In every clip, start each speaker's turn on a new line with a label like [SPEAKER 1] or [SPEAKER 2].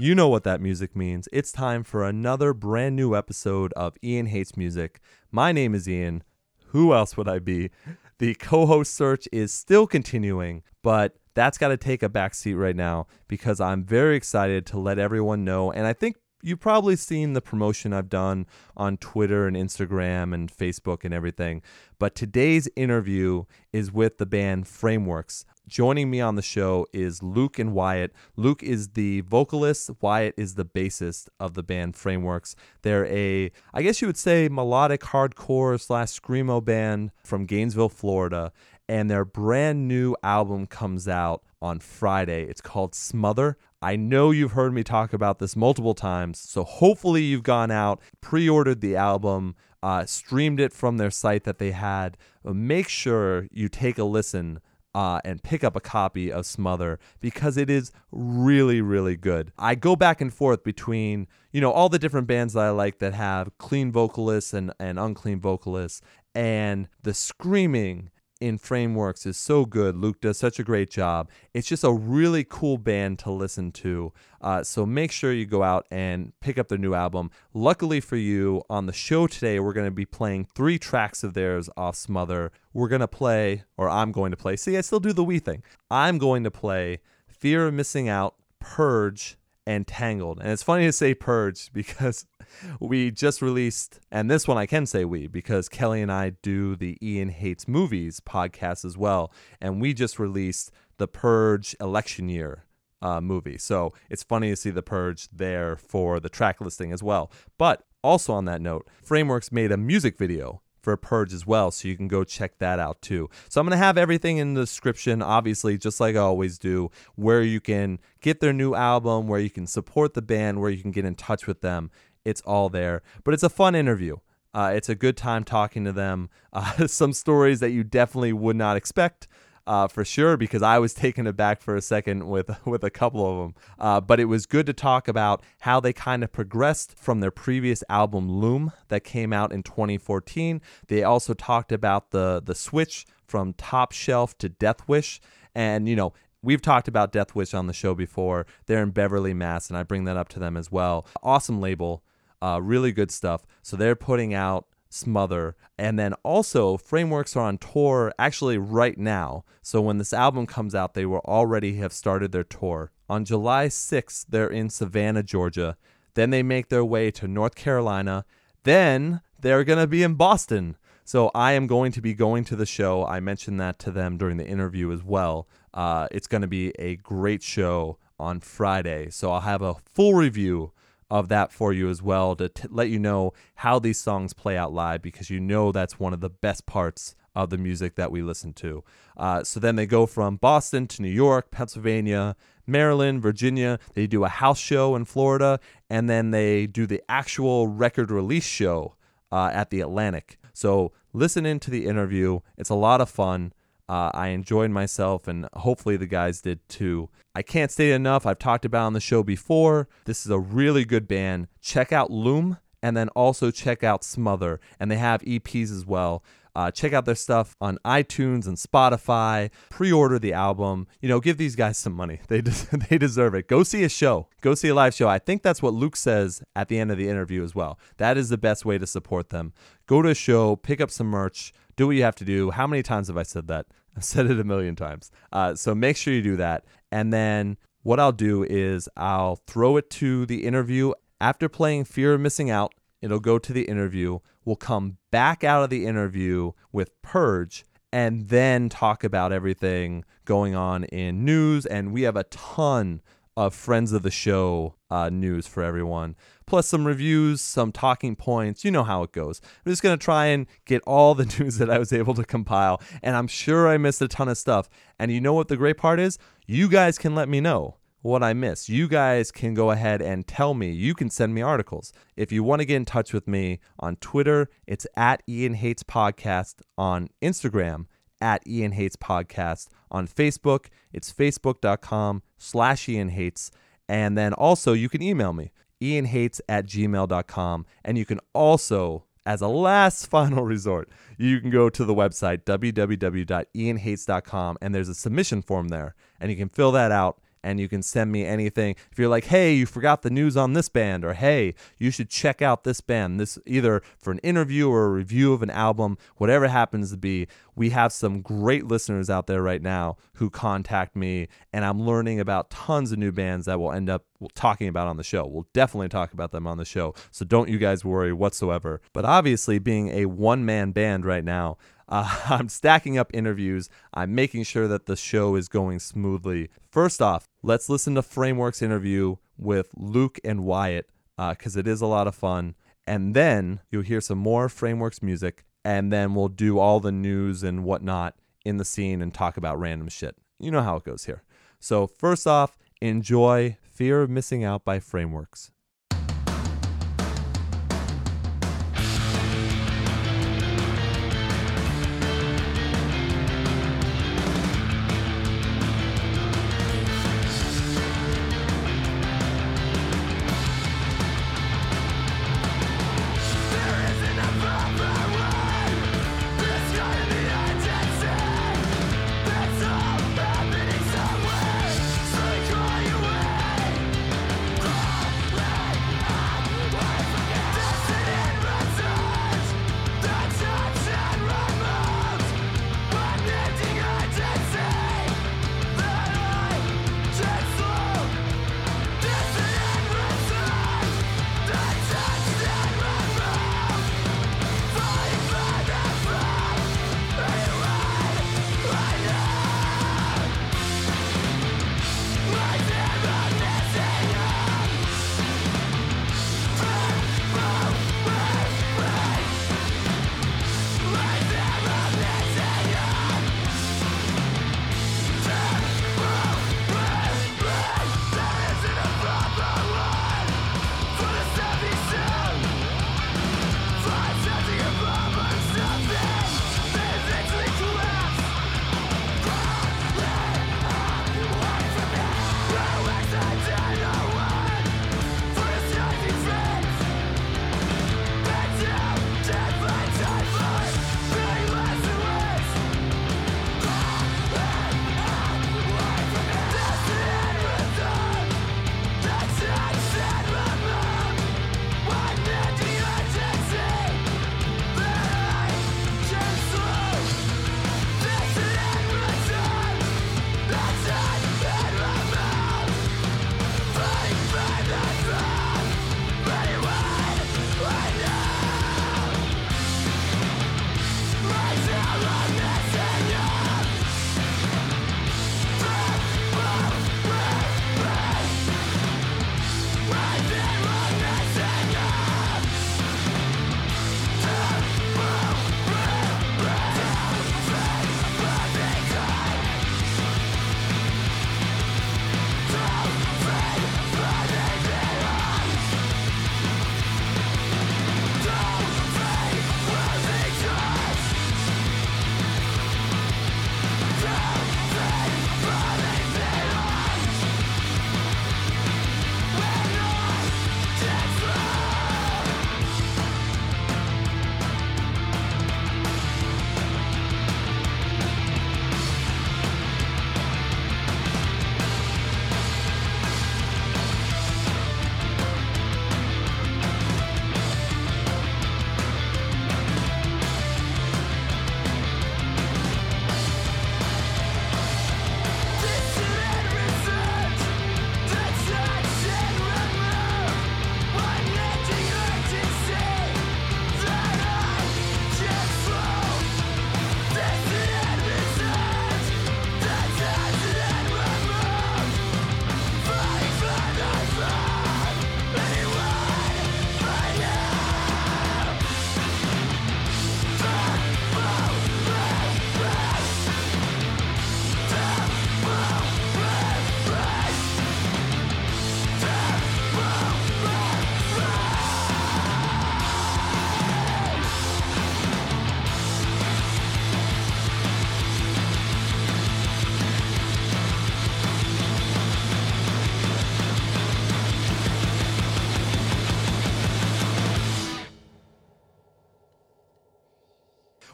[SPEAKER 1] You know what that music means. It's time for another brand new episode of Ian Hates Music. My name is Ian. Who else would I be? The co host search is still continuing, but that's got to take a backseat right now because I'm very excited to let everyone know. And I think you've probably seen the promotion I've done on Twitter and Instagram and Facebook and everything. But today's interview is with the band Frameworks. Joining me on the show is Luke and Wyatt. Luke is the vocalist, Wyatt is the bassist of the band Frameworks. They're a, I guess you would say, melodic hardcore slash screamo band from Gainesville, Florida. And their brand new album comes out on Friday. It's called Smother. I know you've heard me talk about this multiple times, so hopefully you've gone out, pre ordered the album, uh, streamed it from their site that they had. Make sure you take a listen. Uh, and pick up a copy of Smother because it is really, really good. I go back and forth between, you know, all the different bands that I like that have clean vocalists and, and unclean vocalists, and the screaming in Frameworks is so good. Luke does such a great job. It's just a really cool band to listen to. Uh, so make sure you go out and pick up their new album. Luckily for you, on the show today, we're going to be playing three tracks of theirs off Smother. We're going to play, or I'm going to play. See, I still do the we thing. I'm going to play Fear of Missing Out, Purge, and Tangled. And it's funny to say Purge because we just released, and this one I can say we, because Kelly and I do the Ian Hates Movies podcast as well. And we just released the Purge election year uh, movie. So it's funny to see the Purge there for the track listing as well. But also on that note, Frameworks made a music video for Purge as well, so you can go check that out too. So I'm going to have everything in the description, obviously, just like I always do, where you can get their new album, where you can support the band, where you can get in touch with them. It's all there. But it's a fun interview. Uh, it's a good time talking to them. Uh, some stories that you definitely would not expect. Uh, for sure, because I was taken aback for a second with with a couple of them. Uh, but it was good to talk about how they kind of progressed from their previous album Loom that came out in 2014. They also talked about the the switch from Top Shelf to Death Wish, and you know We've talked about Death Wish on the show before. They're in Beverly, Mass, and I bring that up to them as well. Awesome label, uh, really good stuff. So they're putting out Smother. And then also, Frameworks are on tour actually right now. So when this album comes out, they will already have started their tour. On July 6th, they're in Savannah, Georgia. Then they make their way to North Carolina. Then they're going to be in Boston. So I am going to be going to the show. I mentioned that to them during the interview as well. Uh, it's going to be a great show on Friday. So I'll have a full review of that for you as well to t- let you know how these songs play out live because you know that's one of the best parts of the music that we listen to. Uh, so then they go from Boston to New York, Pennsylvania, Maryland, Virginia. They do a house show in Florida, and then they do the actual record release show uh, at the Atlantic. So listen into the interview. It's a lot of fun. Uh, I enjoyed myself, and hopefully the guys did too. I can't state enough. I've talked about on the show before. This is a really good band. Check out Loom, and then also check out Smother, and they have EPs as well. Uh, check out their stuff on iTunes and Spotify. Pre-order the album. You know, give these guys some money. They they deserve it. Go see a show. Go see a live show. I think that's what Luke says at the end of the interview as well. That is the best way to support them. Go to a show, pick up some merch, do what you have to do. How many times have I said that? I've said it a million times. Uh, so make sure you do that. And then what I'll do is I'll throw it to the interview. After playing Fear of Missing Out, it'll go to the interview. We'll come back out of the interview with Purge and then talk about everything going on in news. And we have a ton of friends of the show uh, news for everyone, plus some reviews, some talking points. You know how it goes. I'm just going to try and get all the news that I was able to compile, and I'm sure I missed a ton of stuff. And you know what the great part is? You guys can let me know what I miss. You guys can go ahead and tell me. You can send me articles. If you want to get in touch with me on Twitter, it's at Ian Hates Podcast. On Instagram, at Ian Hates Podcast. On Facebook, it's facebook.com slash Ian Hates. And then also you can email me, ianhates at gmail.com. And you can also, as a last final resort, you can go to the website, www.ianhates.com, and there's a submission form there. And you can fill that out and you can send me anything. If you're like, hey, you forgot the news on this band, or hey, you should check out this band, this either for an interview or a review of an album, whatever happens to be, we have some great listeners out there right now who contact me, and I'm learning about tons of new bands that we'll end up talking about on the show. We'll definitely talk about them on the show, so don't you guys worry whatsoever. But obviously, being a one man band right now, uh, I'm stacking up interviews. I'm making sure that the show is going smoothly. First off, let's listen to Framework's interview with Luke and Wyatt because uh, it is a lot of fun. And then you'll hear some more Frameworks music, and then we'll do all the news and whatnot in the scene and talk about random shit. You know how it goes here. So, first off, enjoy Fear of Missing Out by Frameworks.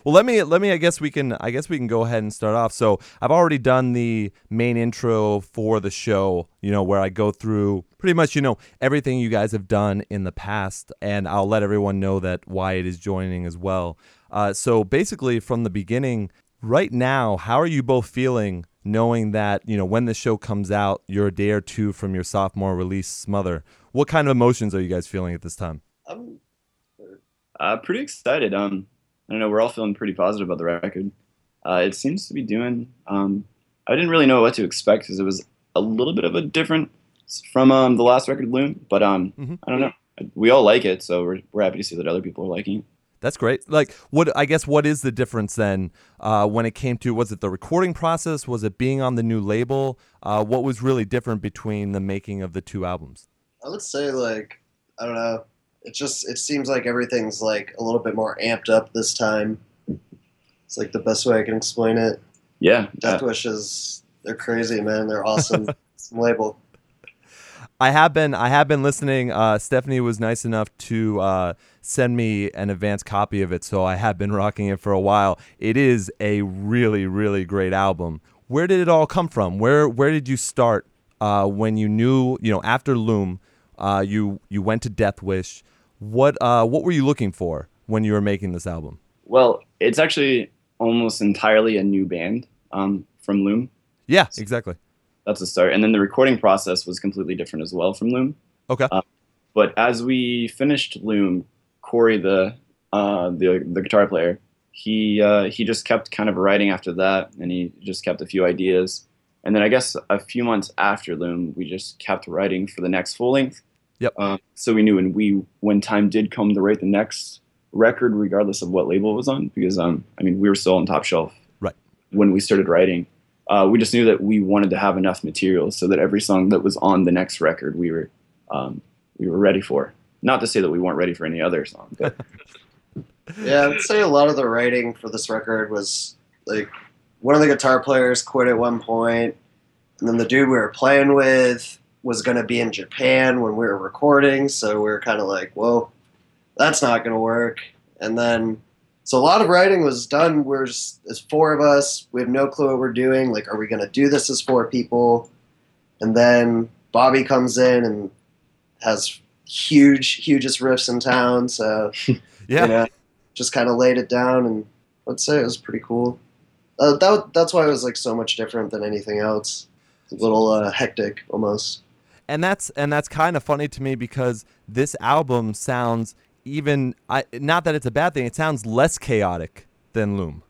[SPEAKER 1] Well, let me let me. I guess we can. I guess we can go ahead and start off. So I've already done the main intro for the show. You know, where I go through pretty much you know everything you guys have done in the past, and I'll let everyone know that Wyatt is joining as well. Uh, so basically, from the beginning, right now, how are you both feeling? Knowing that you know when the show comes out, you're a day or two from your sophomore release, Smother. What kind of emotions are you guys feeling at this time?
[SPEAKER 2] I'm uh, pretty excited. Um, I don't know. We're all feeling pretty positive about the record. Uh, it seems to be doing. Um, I didn't really know what to expect because it was a little bit of a different from um, the last record, Loom. But um, mm-hmm. I don't know. We all like it, so we're we're happy to see that other people are liking it.
[SPEAKER 1] That's great. Like, what I guess what is the difference then uh, when it came to was it the recording process? Was it being on the new label? Uh, what was really different between the making of the two albums?
[SPEAKER 3] I would say like I don't know it just it seems like everything's like a little bit more amped up this time. It's like the best way I can explain it.
[SPEAKER 2] Yeah,
[SPEAKER 3] Death yeah. Wishes they're crazy, man. They're awesome. label.
[SPEAKER 1] I have been I have been listening. Uh, Stephanie was nice enough to uh, send me an advance copy of it, so I have been rocking it for a while. It is a really really great album. Where did it all come from? Where where did you start uh, when you knew you know after Loom? Uh, you you went to Death Wish. What uh, what were you looking for when you were making this album?
[SPEAKER 2] Well, it's actually almost entirely a new band um, from Loom.
[SPEAKER 1] Yeah, exactly.
[SPEAKER 2] That's a start, and then the recording process was completely different as well from Loom.
[SPEAKER 1] Okay. Uh,
[SPEAKER 2] but as we finished Loom, Corey, the uh, the the guitar player, he uh, he just kept kind of writing after that, and he just kept a few ideas. And then I guess a few months after Loom, we just kept writing for the next full length.
[SPEAKER 1] Yep.
[SPEAKER 2] Um, so we knew and we when time did come to write the next record, regardless of what label it was on, because um, I mean we were still on top shelf.
[SPEAKER 1] Right.
[SPEAKER 2] When we started writing, uh, we just knew that we wanted to have enough material so that every song that was on the next record we were um, we were ready for. Not to say that we weren't ready for any other song, but
[SPEAKER 3] yeah, I'd say a lot of the writing for this record was like one of the guitar players quit at one point, and then the dude we were playing with was going to be in Japan when we were recording, so we were kind of like, "Whoa, that's not going to work." And then, so a lot of writing was done. We're just, there's four of us. We have no clue what we're doing. Like, are we going to do this as four people? And then Bobby comes in and has huge, hugest riffs in town. So,
[SPEAKER 1] yeah, you know,
[SPEAKER 3] just kind of laid it down, and I'd say it was pretty cool. Uh, that, that's why it was like so much different than anything else. A little uh, hectic almost
[SPEAKER 1] and that's and that's kind of funny to me because this album sounds even I, not that it's a bad thing it sounds less chaotic than loom.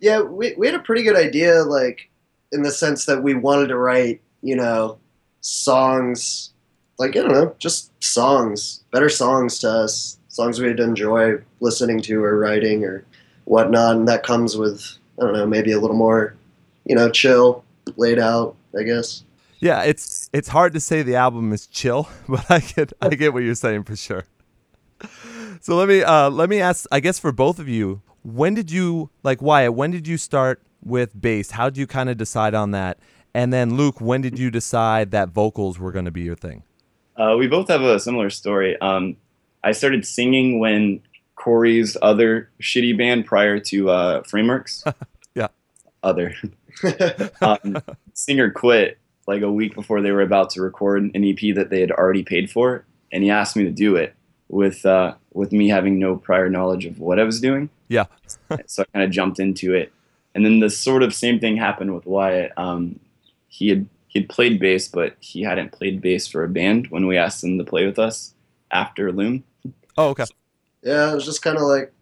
[SPEAKER 3] Yeah we, we had a pretty good idea like in the sense that we wanted to write you know songs like i don't know just songs better songs to us songs we'd enjoy listening to or writing or whatnot and that comes with i don't know maybe a little more you know chill laid out i guess
[SPEAKER 1] yeah, it's it's hard to say the album is chill, but I get I get what you're saying for sure. So let me uh, let me ask. I guess for both of you, when did you like Wyatt? When did you start with bass? How did you kind of decide on that? And then Luke, when did you decide that vocals were going to be your thing?
[SPEAKER 2] Uh, we both have a similar story. Um, I started singing when Corey's other shitty band prior to uh, Frameworks.
[SPEAKER 1] yeah.
[SPEAKER 2] Other. um, singer quit like a week before they were about to record an EP that they had already paid for, and he asked me to do it with uh, with me having no prior knowledge of what I was doing.
[SPEAKER 1] Yeah.
[SPEAKER 2] so I kind of jumped into it, and then the sort of same thing happened with Wyatt. Um, he had he had played bass, but he hadn't played bass for a band when we asked him to play with us after Loom.
[SPEAKER 1] Oh, okay.
[SPEAKER 3] Yeah, it was just kind of like,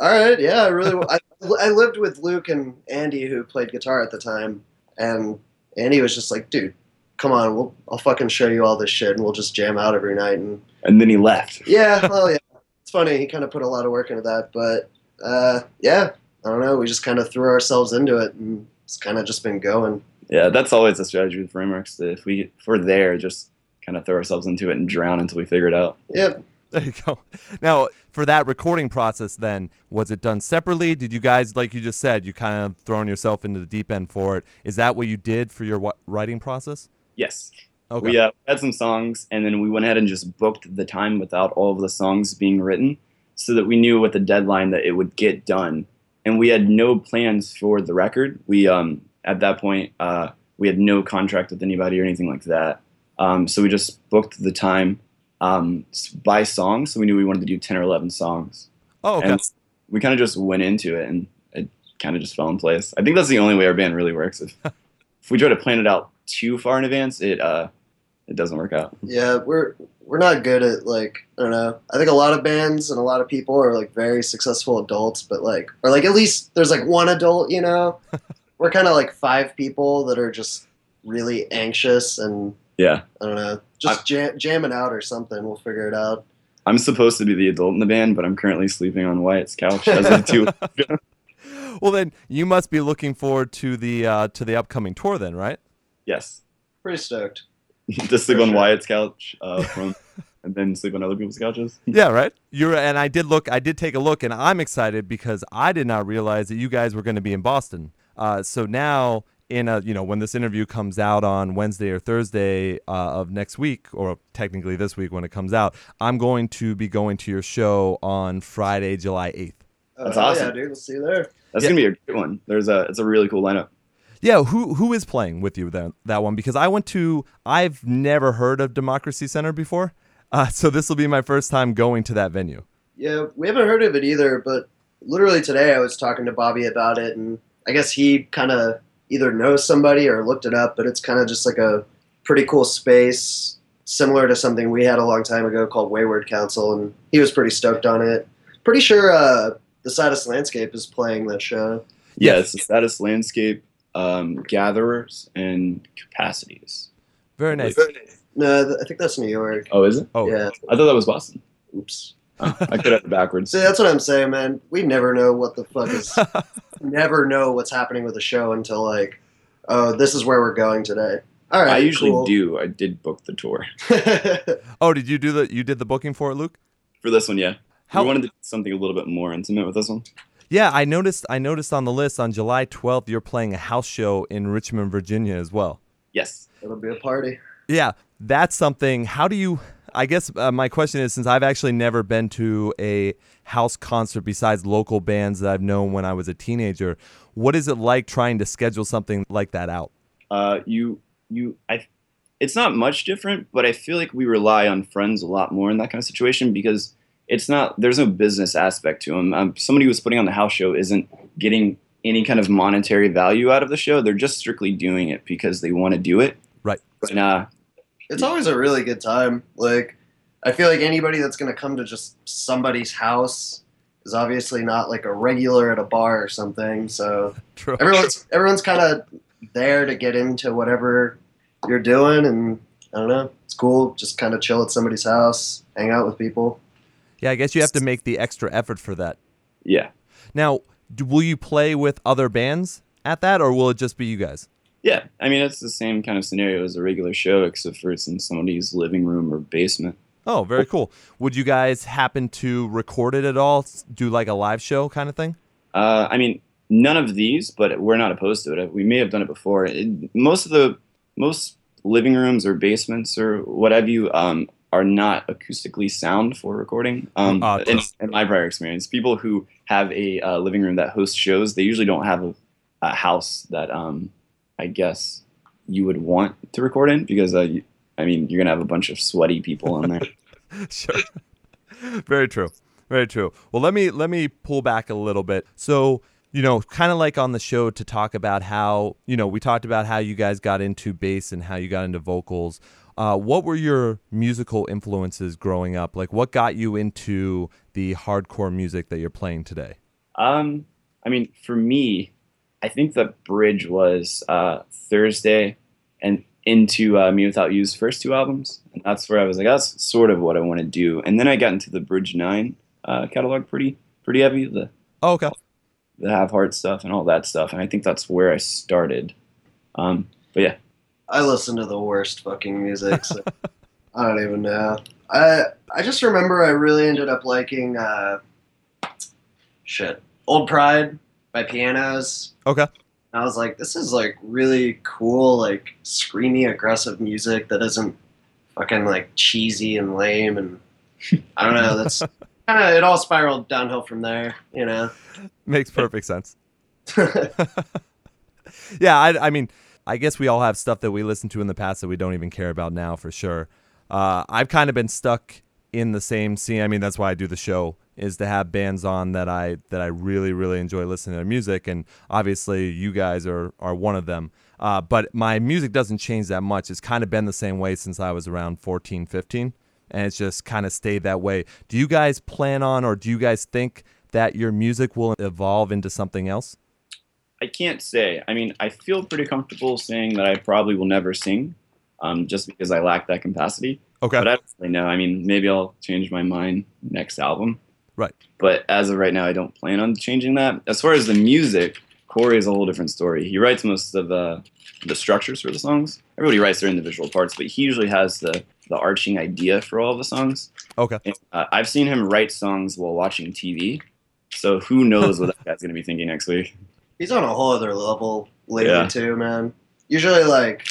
[SPEAKER 3] all right, yeah, I really. I, I lived with Luke and Andy, who played guitar at the time, and and he was just like, dude, come on, we'll, I'll fucking show you all this shit, and we'll just jam out every night. And
[SPEAKER 2] and then he left.
[SPEAKER 3] Yeah, well, yeah, it's funny. He kind of put a lot of work into that, but uh, yeah, I don't know. We just kind of threw ourselves into it, and it's kind of just been going.
[SPEAKER 2] Yeah, that's always the strategy with frameworks. If we if we're there, just kind of throw ourselves into it and drown until we figure it out.
[SPEAKER 3] Yep.
[SPEAKER 1] There you go. Now, for that recording process, then was it done separately? Did you guys, like you just said, you kind of thrown yourself into the deep end for it? Is that what you did for your writing process?
[SPEAKER 2] Yes. Okay. We uh, had some songs, and then we went ahead and just booked the time without all of the songs being written, so that we knew with the deadline that it would get done and we had no plans for the record. We um, at that point uh, we had no contract with anybody or anything like that. Um, so we just booked the time um, s- by song. So we knew we wanted to do ten or eleven songs,
[SPEAKER 1] Oh, okay.
[SPEAKER 2] and we kind of just went into it, and it kind of just fell in place. I think that's the only way our band really works. If if we try to plan it out too far in advance, it uh, it doesn't work out.
[SPEAKER 3] Yeah, we're we're not good at like I don't know. I think a lot of bands and a lot of people are like very successful adults, but like or like at least there's like one adult, you know. we're kind of like five people that are just really anxious and
[SPEAKER 2] Yeah,
[SPEAKER 3] I don't know, just jam- jamming out or something. We'll figure it out.
[SPEAKER 2] I'm supposed to be the adult in the band, but I'm currently sleeping on Wyatt's couch as of two.
[SPEAKER 1] well, then you must be looking forward to the uh, to the upcoming tour, then, right?
[SPEAKER 2] yes,
[SPEAKER 3] Pretty stoked.
[SPEAKER 2] to sleep
[SPEAKER 3] For
[SPEAKER 2] on
[SPEAKER 3] sure.
[SPEAKER 2] Wyatt's couch uh, from, and then sleep on other people's couches.
[SPEAKER 1] Yeah, right. You're and I did look. I did take a look, and I'm excited because I did not realize that you guys were going to be in Boston. Uh, so now, in a you know, when this interview comes out on Wednesday or Thursday uh, of next week, or technically this week when it comes out, I'm going to be going to your show on Friday, July 8th.
[SPEAKER 2] That's
[SPEAKER 3] Oh,
[SPEAKER 2] awesome.
[SPEAKER 3] Yeah, dude. We'll see you there.
[SPEAKER 2] That's
[SPEAKER 1] Yeah.
[SPEAKER 2] gonna be a good one. There's a it's a really cool lineup.
[SPEAKER 1] Yeah, who who is playing with you then that one? Because I went to I've never heard of Democracy Center before, uh, so this will be my first time going to that venue.
[SPEAKER 3] Yeah, we haven't heard of it either, but literally today I was talking to Bobby about it, and I guess he kind of either know somebody or looked it up, but it's kind of just like a pretty cool space, similar to something we had a long time ago called Wayward Council, and he was pretty stoked on it. Pretty sure uh, the Saddest Landscape is playing that show.
[SPEAKER 2] Yeah,
[SPEAKER 1] Yeah.
[SPEAKER 2] it's the Saddest Landscape, um, gatherers, and capacities.
[SPEAKER 1] Very nice.
[SPEAKER 3] No, I think that's New York.
[SPEAKER 2] Oh, is it?
[SPEAKER 1] Oh,
[SPEAKER 3] Yeah,
[SPEAKER 2] I thought that was Boston.
[SPEAKER 3] oops.
[SPEAKER 2] Oh, I could have it backwards.
[SPEAKER 3] See, that's what I'm saying, man. We never know what the fuck is. never know what's happening with the show until like, oh, this is where we're going today. All right,
[SPEAKER 2] I usually
[SPEAKER 3] cool.
[SPEAKER 2] do. I did book the tour
[SPEAKER 1] oh, did you do the you did the booking for it, Luke?
[SPEAKER 2] for this one. Yeah,
[SPEAKER 1] How-
[SPEAKER 2] we wanted to do something a little bit more intimate with this one.
[SPEAKER 1] Yeah, I noticed. I noticed on the list on July 12th, you're playing a house show in Richmond, Virginia, as well.
[SPEAKER 2] Yes.
[SPEAKER 3] It'll be a party.
[SPEAKER 1] Yeah, that's something. How do you? I guess uh, my question is, since I've actually never been to a house concert besides local bands that I've known when I was a teenager, what is it like trying to schedule something like that out?
[SPEAKER 2] uh, you you I it's not much different, but I feel like we rely on friends a lot more in that kind of situation because it's not there's no business aspect to them. Um, somebody who's putting on the house show isn't getting any kind of monetary value out of the show. They're just strictly doing it because they want to do it.
[SPEAKER 1] Right.
[SPEAKER 2] And uh,
[SPEAKER 3] It's always a really good time. Like, I feel like anybody that's going to come to just somebody's house is obviously not like a regular at a bar or something. So
[SPEAKER 1] True.
[SPEAKER 3] everyone's everyone's kind of there to get into whatever you're doing, and I don't know. It's cool. Just kind of chill at somebody's house, hang out with people.
[SPEAKER 1] Yeah, I guess you have to make the extra effort for that.
[SPEAKER 2] yeah,
[SPEAKER 1] Now, do, will you play with other bands at that, or will it just be you guys?
[SPEAKER 2] Yeah. I mean, it's the same kind of scenario as a regular show, except for it's in somebody's living room or basement.
[SPEAKER 1] Oh, very cool. Would you guys happen to record it at all? Do like a live show kind of thing?
[SPEAKER 2] Uh, I mean, none of these, but we're not opposed to it. We may have done it before. It, most of the most living rooms or basements or what have you um, are not acoustically sound for recording. Um,
[SPEAKER 1] Ah,
[SPEAKER 2] in, in my prior experience, people who have a uh, living room that hosts shows, they usually don't have a, a house that um, I guess you would want to record in because uh, I mean, you're gonna have a bunch of sweaty people in there.
[SPEAKER 1] sure. Very true. Very true. Well, let me let me pull back a little bit. So, you know, kind of like on the show to talk about how, you know, we talked about how you guys got into bass and how you got into vocals. Uh, what were your musical influences growing up? Like, what got you into the hardcore music that you're playing today?
[SPEAKER 2] Um, I mean, for me, I think the bridge was uh, Thursday and into uh, mewithoutYou's first two albums, and that's where I was like, that's sort of what I want to do. And then I got into the Bridge Nine uh, catalog, pretty pretty heavy, the
[SPEAKER 1] Oh, okay.
[SPEAKER 2] the Have Heart stuff and all that stuff, and I think that's where I started. Um, but yeah,
[SPEAKER 3] I listen to the worst fucking music. So I don't even know. I I just remember I really ended up liking uh, shit Old Pride by Pianos.
[SPEAKER 1] Okay.
[SPEAKER 3] I was like, this is like really cool, like screamy, aggressive music that isn't fucking like cheesy and lame. And I don't know. That's kind of it all spiraled downhill from there. You know.
[SPEAKER 1] Makes perfect sense. yeah, I, I mean, I guess we all have stuff that we listened to in the past that we don't even care about now for sure. Uh, I've kind of been stuck in the same scene. I mean, that's why I do the show is to have bands on that I that I really really enjoy listening to their music, and obviously you guys are are one of them. Uh, but my music doesn't change that much. It's kind of been the same way since I was around 14, 15, and it's just kind of stayed that way. Do you guys plan on, or do you guys think that your music will evolve into something else?
[SPEAKER 2] I can't say. I mean, I feel pretty comfortable saying that I probably will never sing, um, just because I lack that capacity.
[SPEAKER 1] Okay.
[SPEAKER 2] But I don't really know. I mean, maybe I'll change my mind next album.
[SPEAKER 1] Right.
[SPEAKER 2] But as of right now, I don't plan on changing that. As far as the music, Corey is a whole different story. He writes most of the the structures for the songs. Everybody writes their individual parts, but he usually has the the arching idea for all of the songs.
[SPEAKER 1] Okay.
[SPEAKER 2] And, uh, I've seen him write songs while watching TV, so who knows what that guy's gonna be thinking next week?
[SPEAKER 3] He's on a whole other level lately
[SPEAKER 2] Yeah.
[SPEAKER 3] too, man. Usually, like,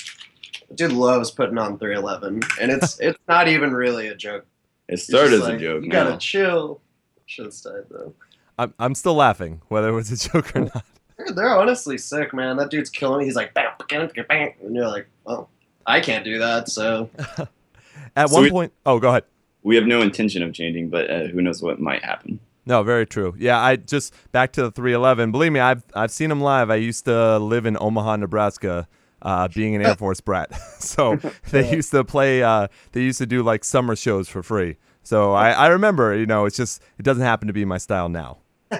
[SPEAKER 3] dude loves putting on 311, and it's it's not even really a joke.
[SPEAKER 2] It
[SPEAKER 3] It's
[SPEAKER 2] started
[SPEAKER 3] just
[SPEAKER 2] as a joke.
[SPEAKER 3] You
[SPEAKER 2] now.
[SPEAKER 3] gotta chill. Shit's tight though.
[SPEAKER 1] I'm I'm still laughing, whether it was a joke or not.
[SPEAKER 3] They're, they're honestly sick, man. That dude's killing it. He's like, bam, bam, bam, and you're like, well, I can't do that, so
[SPEAKER 1] At
[SPEAKER 2] So
[SPEAKER 1] one
[SPEAKER 2] we-
[SPEAKER 1] point, oh, go ahead.
[SPEAKER 2] we have no intention of changing, but uh, who knows what might happen.
[SPEAKER 1] No, very true. Yeah, I just back to the 311. Believe me, I've I've seen him live. I used to live in Omaha, Nebraska, uh, being an Air Force brat. so they used to play. Uh, they used to do like summer shows for free. So I, I remember. You know, it's just it doesn't happen to be my style now.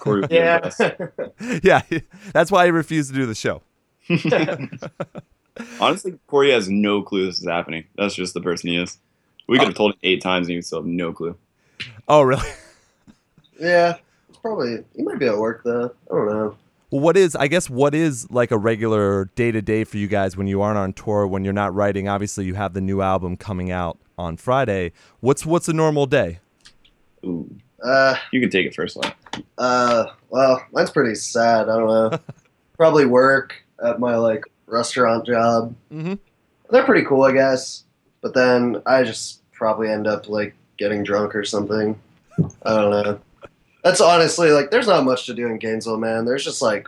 [SPEAKER 2] Corey would be
[SPEAKER 3] yeah.
[SPEAKER 1] yeah, that's why I refuse to do the show.
[SPEAKER 2] Honestly, Corey has no clue this is happening. That's just the person he is. We could have told him eight times and he would still have no clue.
[SPEAKER 1] Oh, really?
[SPEAKER 3] yeah, it's probably he might be at work though. I don't know.
[SPEAKER 1] Well, what is I guess what is like a regular day to day for you guys when you aren't on tour when you're not writing? Obviously, you have the new album coming out on Friday. What's what's a normal day?
[SPEAKER 2] Ooh,
[SPEAKER 3] Uh,
[SPEAKER 2] you can take it first, Lyle.
[SPEAKER 3] uh, well, mine's pretty sad. I don't know. probably work at my like restaurant job.
[SPEAKER 1] Mm-hmm.
[SPEAKER 3] They're pretty cool, I guess. But then I just probably end up like getting drunk or something. I don't know. That's honestly like there's not much to do in Gainesville, man. There's just like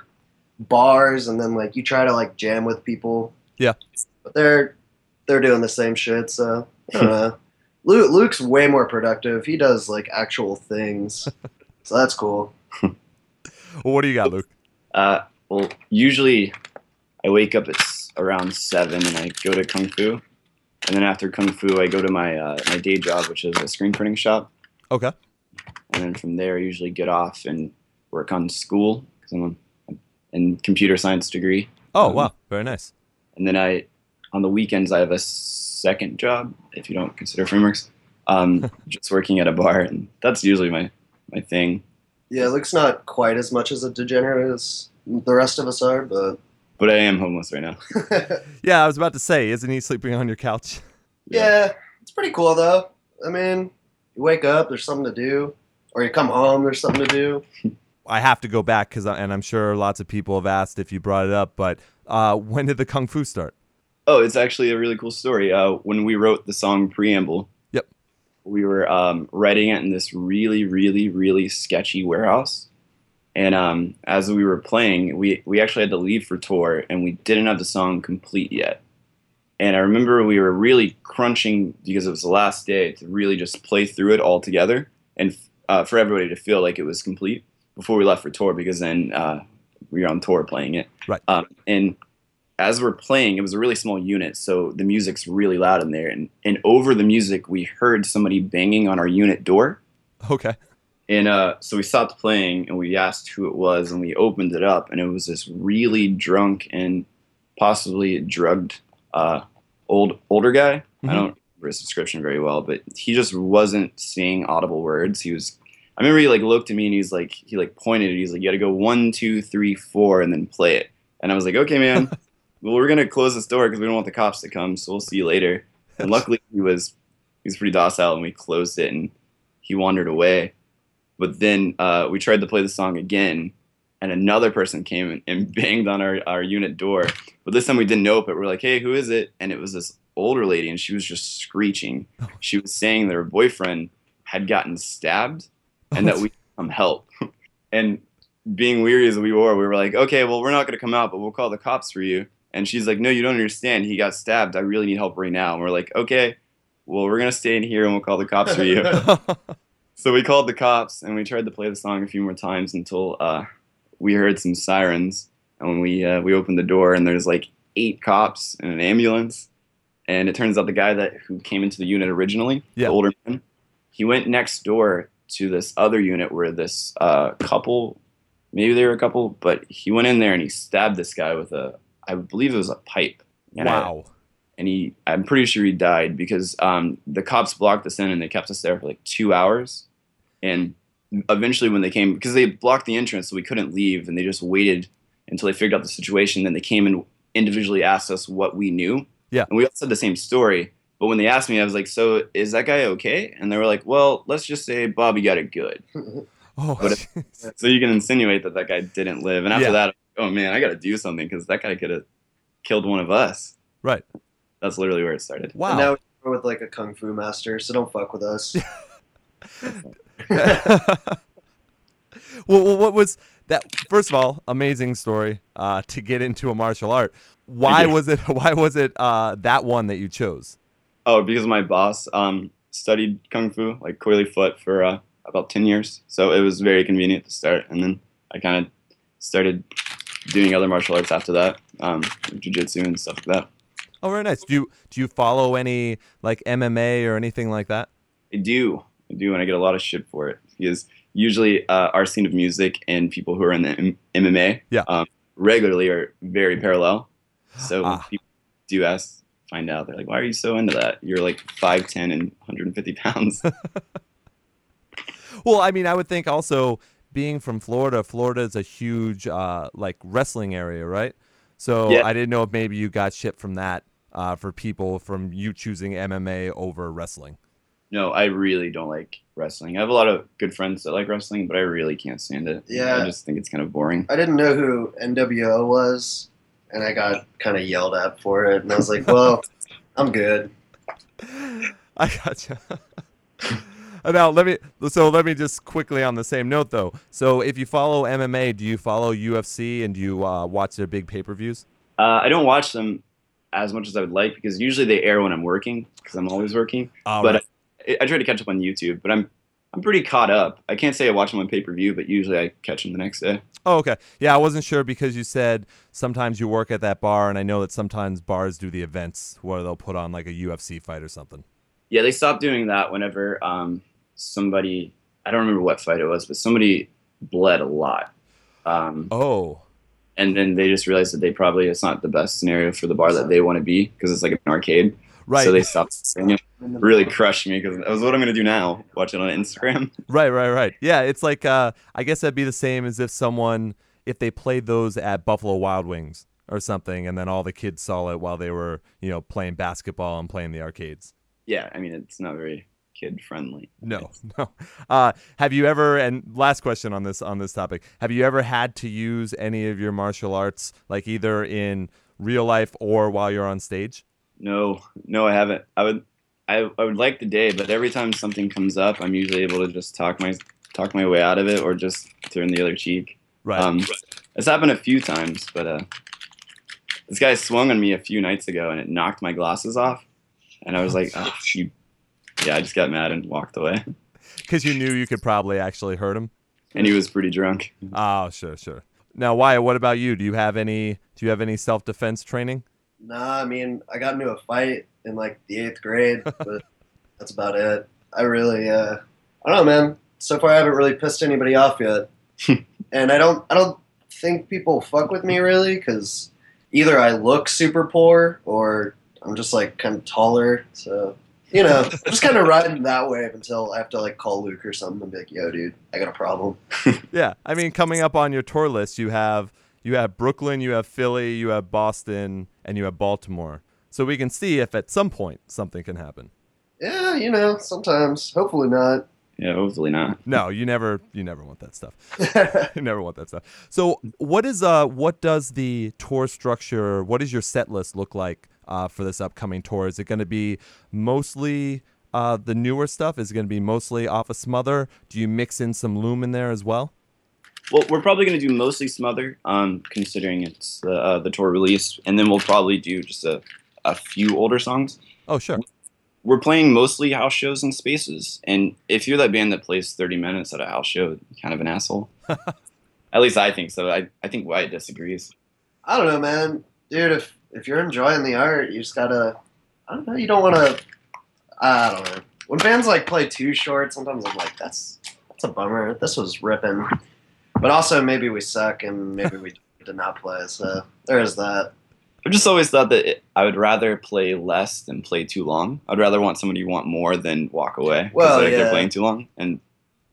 [SPEAKER 3] bars and then like you try to like jam with people.
[SPEAKER 1] Yeah.
[SPEAKER 3] But they're they're doing the same shit, so I know. Luke, Luke's way more productive. He does like actual things. so that's cool.
[SPEAKER 1] Well, what do you got, Luke?
[SPEAKER 2] Uh, well, usually I wake up at around seven and I go to Kung Fu, and then after Kung Fu, I go to my uh, my day job, which is a screen printing shop,
[SPEAKER 1] Okay.
[SPEAKER 2] and then from there, I usually get off and work on school because I'm in computer science degree,
[SPEAKER 1] Oh
[SPEAKER 2] Um,
[SPEAKER 1] wow, very nice.
[SPEAKER 2] and then I on the weekends I have a second job if you don't consider frameworks, um, just working at a bar, and that's usually my my thing.
[SPEAKER 3] Yeah, Luke's not quite as much as a degenerate as the rest of us are, but
[SPEAKER 2] But I am homeless right now.
[SPEAKER 1] Yeah, I was about to say, isn't he sleeping on your couch?
[SPEAKER 3] Yeah, it's pretty cool though. I mean, you wake up, there's something to do, or you come home, there's something to do.
[SPEAKER 1] I have to go back because, and I'm sure lots of people have asked if you brought it up, but uh, when did the kung fu start?
[SPEAKER 2] Oh, it's actually a really cool story. Uh, when we wrote the song Preamble,
[SPEAKER 1] Yep.
[SPEAKER 2] we were um, writing it in this really, really, really sketchy warehouse. And um, as we were playing, we, we actually had to leave for tour, and we didn't have the song complete yet. And I remember we were really crunching because it was the last day to really just play through it all together and uh, for everybody to feel like it was complete before we left for tour because then uh, we were on tour playing it.
[SPEAKER 1] Right.
[SPEAKER 2] Um, and as we're playing, it was a really small unit, so the music's really loud in there. And, and over the music, we heard somebody banging on our unit door.
[SPEAKER 1] Okay.
[SPEAKER 2] And uh, so we stopped playing and we asked who it was, and we opened it up, and it was this really drunk and possibly drugged uh, old older guy.
[SPEAKER 1] Mhm.
[SPEAKER 2] I don't remember his description very well, but he just wasn't saying audible words. He was. I remember he like looked at me and he's like he like pointed. At he's like, "You got to go one, two, three, four, and then play it." And I was like, "Okay, man. well, we're gonna close this door because we don't want the cops to come. So we'll see you later." And luckily, he was he was pretty docile, and we closed it, and he wandered away. But then uh, we tried to play the song again, and another person came and, banged on our, our unit door. But this time we didn't know it. We're like, hey, who is it? And it was this older lady, and she was just screeching. She was saying that her boyfriend had gotten stabbed and that we could come help. and being weary as we were, we were like, okay, well, we're not going to come out, but we'll call the cops for you. And she's like, no, you don't understand. He got stabbed. I really need help right now. And we're like, okay, well, we're going to stay in here and we'll call the cops for you. so we called the cops and we tried to play the song a few more times until uh, we heard some sirens. And when we, uh, we opened the door and there's like eight cops and an ambulance. And it turns out the guy that who came into the unit originally,
[SPEAKER 1] Yeah.
[SPEAKER 2] the older man, he went next door to this other unit where this uh, couple, maybe they were a couple, but he went in there and he stabbed this guy with a, I believe it was a pipe. And I-
[SPEAKER 1] wow.
[SPEAKER 2] and he, I'm pretty sure he died because um, the cops blocked us in and they kept us there for like two hours. And eventually, when they came, because they blocked the entrance, so we couldn't leave, and they just waited until they figured out the situation. Then they came and individually asked us what we knew.
[SPEAKER 1] Yeah.
[SPEAKER 2] And we all said the same story. But when they asked me, I was like, "So is that guy okay?" And they were like, "Well, let's just say Bobby got it good."
[SPEAKER 1] Oh,
[SPEAKER 2] But
[SPEAKER 1] jeez.
[SPEAKER 2] So you can insinuate that that guy didn't live. And after
[SPEAKER 1] Yeah.
[SPEAKER 2] that, oh man, I got to do something because that guy could have killed one of us.
[SPEAKER 1] right.
[SPEAKER 2] That's literally where it started.
[SPEAKER 3] And
[SPEAKER 1] Wow.
[SPEAKER 3] now we're with like a kung fu master, so don't fuck with us.
[SPEAKER 1] well, well, what was that? First of all, amazing story uh, to get into a martial art. Why
[SPEAKER 2] you.
[SPEAKER 1] was it? Why was it uh, that one that you chose?
[SPEAKER 2] Oh, because my boss um, studied kung fu, like Choy Li Fut, for uh, about 10 years. So it was very convenient to start. And then I kind of started doing other martial arts after that, um, jiu-jitsu and stuff like that.
[SPEAKER 1] Oh, very nice. Do you do you follow any like MMA or anything like that?
[SPEAKER 2] I do. I do, and I get a lot of shit for it. Because usually uh, our scene of music and people who are in the M- MMA
[SPEAKER 1] Yeah.
[SPEAKER 2] um, regularly are very parallel. So
[SPEAKER 1] Ah.
[SPEAKER 2] people do ask, find out, they're like, why are you so into that? You're like 5'10 and 150 pounds.
[SPEAKER 1] Well, I mean, I would think also being from Florida, Florida is a huge uh, like wrestling area, right? So
[SPEAKER 2] Yeah.
[SPEAKER 1] I didn't know if maybe you got shit from that uh, for people from you choosing MMA over wrestling.
[SPEAKER 2] No, I really don't like wrestling. I have a lot of good friends that like wrestling, but I really can't stand it.
[SPEAKER 3] Yeah.
[SPEAKER 2] I just think it's kind of boring.
[SPEAKER 3] I didn't know who NWO was, and I got kind of yelled at for it, and I was like, "Well, I'm good."
[SPEAKER 1] I gotcha. now let me so let me just quickly on the same note though. So if you follow MMA, do you follow UFC and do you uh, watch their big pay per views?
[SPEAKER 2] Uh, I don't watch them as much as I would like because usually they air when I'm working because I'm always working. but I, I try to catch up on YouTube, but I'm I'm pretty caught up. I can't say I watch them on pay per view, but usually I catch them the next day.
[SPEAKER 1] Oh, okay. Yeah, I wasn't sure because you said sometimes you work at that bar, and I know that sometimes bars do the events where they'll put on like a UFC fight or something.
[SPEAKER 2] Yeah, they stopped doing that whenever um, somebody I don't remember what fight it was, but somebody bled a lot. Um,
[SPEAKER 1] Oh,
[SPEAKER 2] and then they just realized that they probably it's not the best scenario for the bar that they want to be because it's like an arcade.
[SPEAKER 1] right,
[SPEAKER 2] So they stopped saying it. Really crushed me because that was what I'm gonna do now. Watch it on Instagram.
[SPEAKER 1] right, right, right. Yeah, it's like uh, I guess that'd be the same as if someone if they played those at Buffalo Wild Wings or something, and then all the kids saw it while they were you know playing basketball and playing the arcades.
[SPEAKER 2] Yeah, I mean it's not very kid friendly.
[SPEAKER 1] No, no. Uh, have you ever? And last question on this on this topic: Have you ever had to use any of your martial arts, like either in real life or while you're on stage?
[SPEAKER 2] No, no, I haven't. I would, I, I would like the day, but every time something comes up, I'm usually able to just talk my talk my way out of it, or just turn the other cheek.
[SPEAKER 1] Right.
[SPEAKER 2] Um, it's happened a few times, but uh, this guy swung on me a few nights ago, and it knocked my glasses off, and I was like, oh, you. Yeah, I just got mad and walked away,
[SPEAKER 1] Because you knew you could probably actually hurt him.
[SPEAKER 2] and he was pretty drunk.
[SPEAKER 1] Oh, sure, sure. Now, Wyatt, what about you? Do you have any? Do you have any self defense training?
[SPEAKER 3] Nah, I mean, I got into a fight in like the eighth grade, but that's about it. I really, uh, I don't know, man. So far, I haven't really pissed anybody off yet, and I don't, I don't think people fuck with me really, because either I look super poor or I'm just like kind of taller. So you know, I'm just kind of riding that wave until I have to like call Luke or something and be like, "Yo, dude, I got a problem."
[SPEAKER 1] Yeah, I mean, coming up on your tour list, you have you have Brooklyn, you have Philly, you have Boston, and you have Baltimore. So we can see if at some point something can happen.
[SPEAKER 3] Yeah, you know, sometimes. Hopefully not.
[SPEAKER 2] Yeah, hopefully not.
[SPEAKER 1] No, you never you never want that stuff. you never want that stuff. So what is uh what does the tour structure? What does your set list look like uh, for this upcoming tour? Is it going to be mostly uh, the newer stuff? Is it going to be mostly off of Smother? Do you mix in some Loom in there as well?
[SPEAKER 2] Well, we're probably going to do mostly Smother, um, considering it's the uh, the tour release, and then we'll probably do just a, a few older songs.
[SPEAKER 1] Oh, sure.
[SPEAKER 2] We're playing mostly house shows and spaces, and if you're that band that plays 30 minutes at a house show, you're kind of an asshole. at least I think so. I, I think Wyatt disagrees.
[SPEAKER 3] I don't know, man, dude. If if you're enjoying the art, you just gotta. I don't know. You don't want to. I don't know. When bands like play too short, sometimes I'm like, that's that's a bummer. This was ripping, but also maybe we suck and maybe we did not play. So there is that.
[SPEAKER 2] I've just always thought that it, I would rather play less than play too long. I'd rather want somebody you want more than walk away.
[SPEAKER 3] Well,
[SPEAKER 2] like,
[SPEAKER 3] yeah.
[SPEAKER 2] they're playing too long, and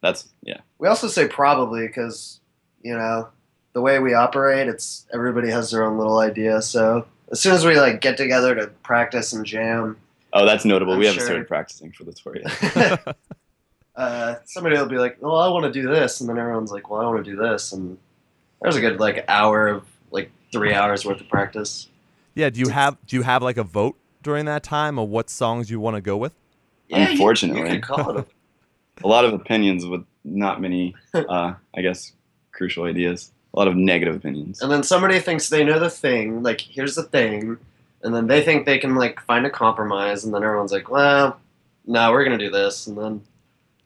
[SPEAKER 2] that's yeah.
[SPEAKER 3] We also say probably because you know the way we operate, it's everybody has their own little idea. So as soon as we like get together to practice and jam,
[SPEAKER 2] Oh, that's notable.
[SPEAKER 3] I'm
[SPEAKER 2] we haven't started practicing for the tour yet.
[SPEAKER 3] uh, somebody will be like, "Well, I want to do this," and then everyone's like, "Well, I want to do this," and there's a good like hour of like three hours worth of practice.
[SPEAKER 1] Yeah. Do you have do you have like a vote during that time of what songs you want to go with?
[SPEAKER 3] Yeah,
[SPEAKER 2] Unfortunately.
[SPEAKER 3] you, could call it. A,
[SPEAKER 2] a lot of opinions with not many, uh, I guess, crucial ideas. A lot of negative opinions.
[SPEAKER 3] and then somebody thinks they know the thing. Like, here's the thing, and then they think they can like find a compromise, and then everyone's like, "Well, no, we're gonna do this," and then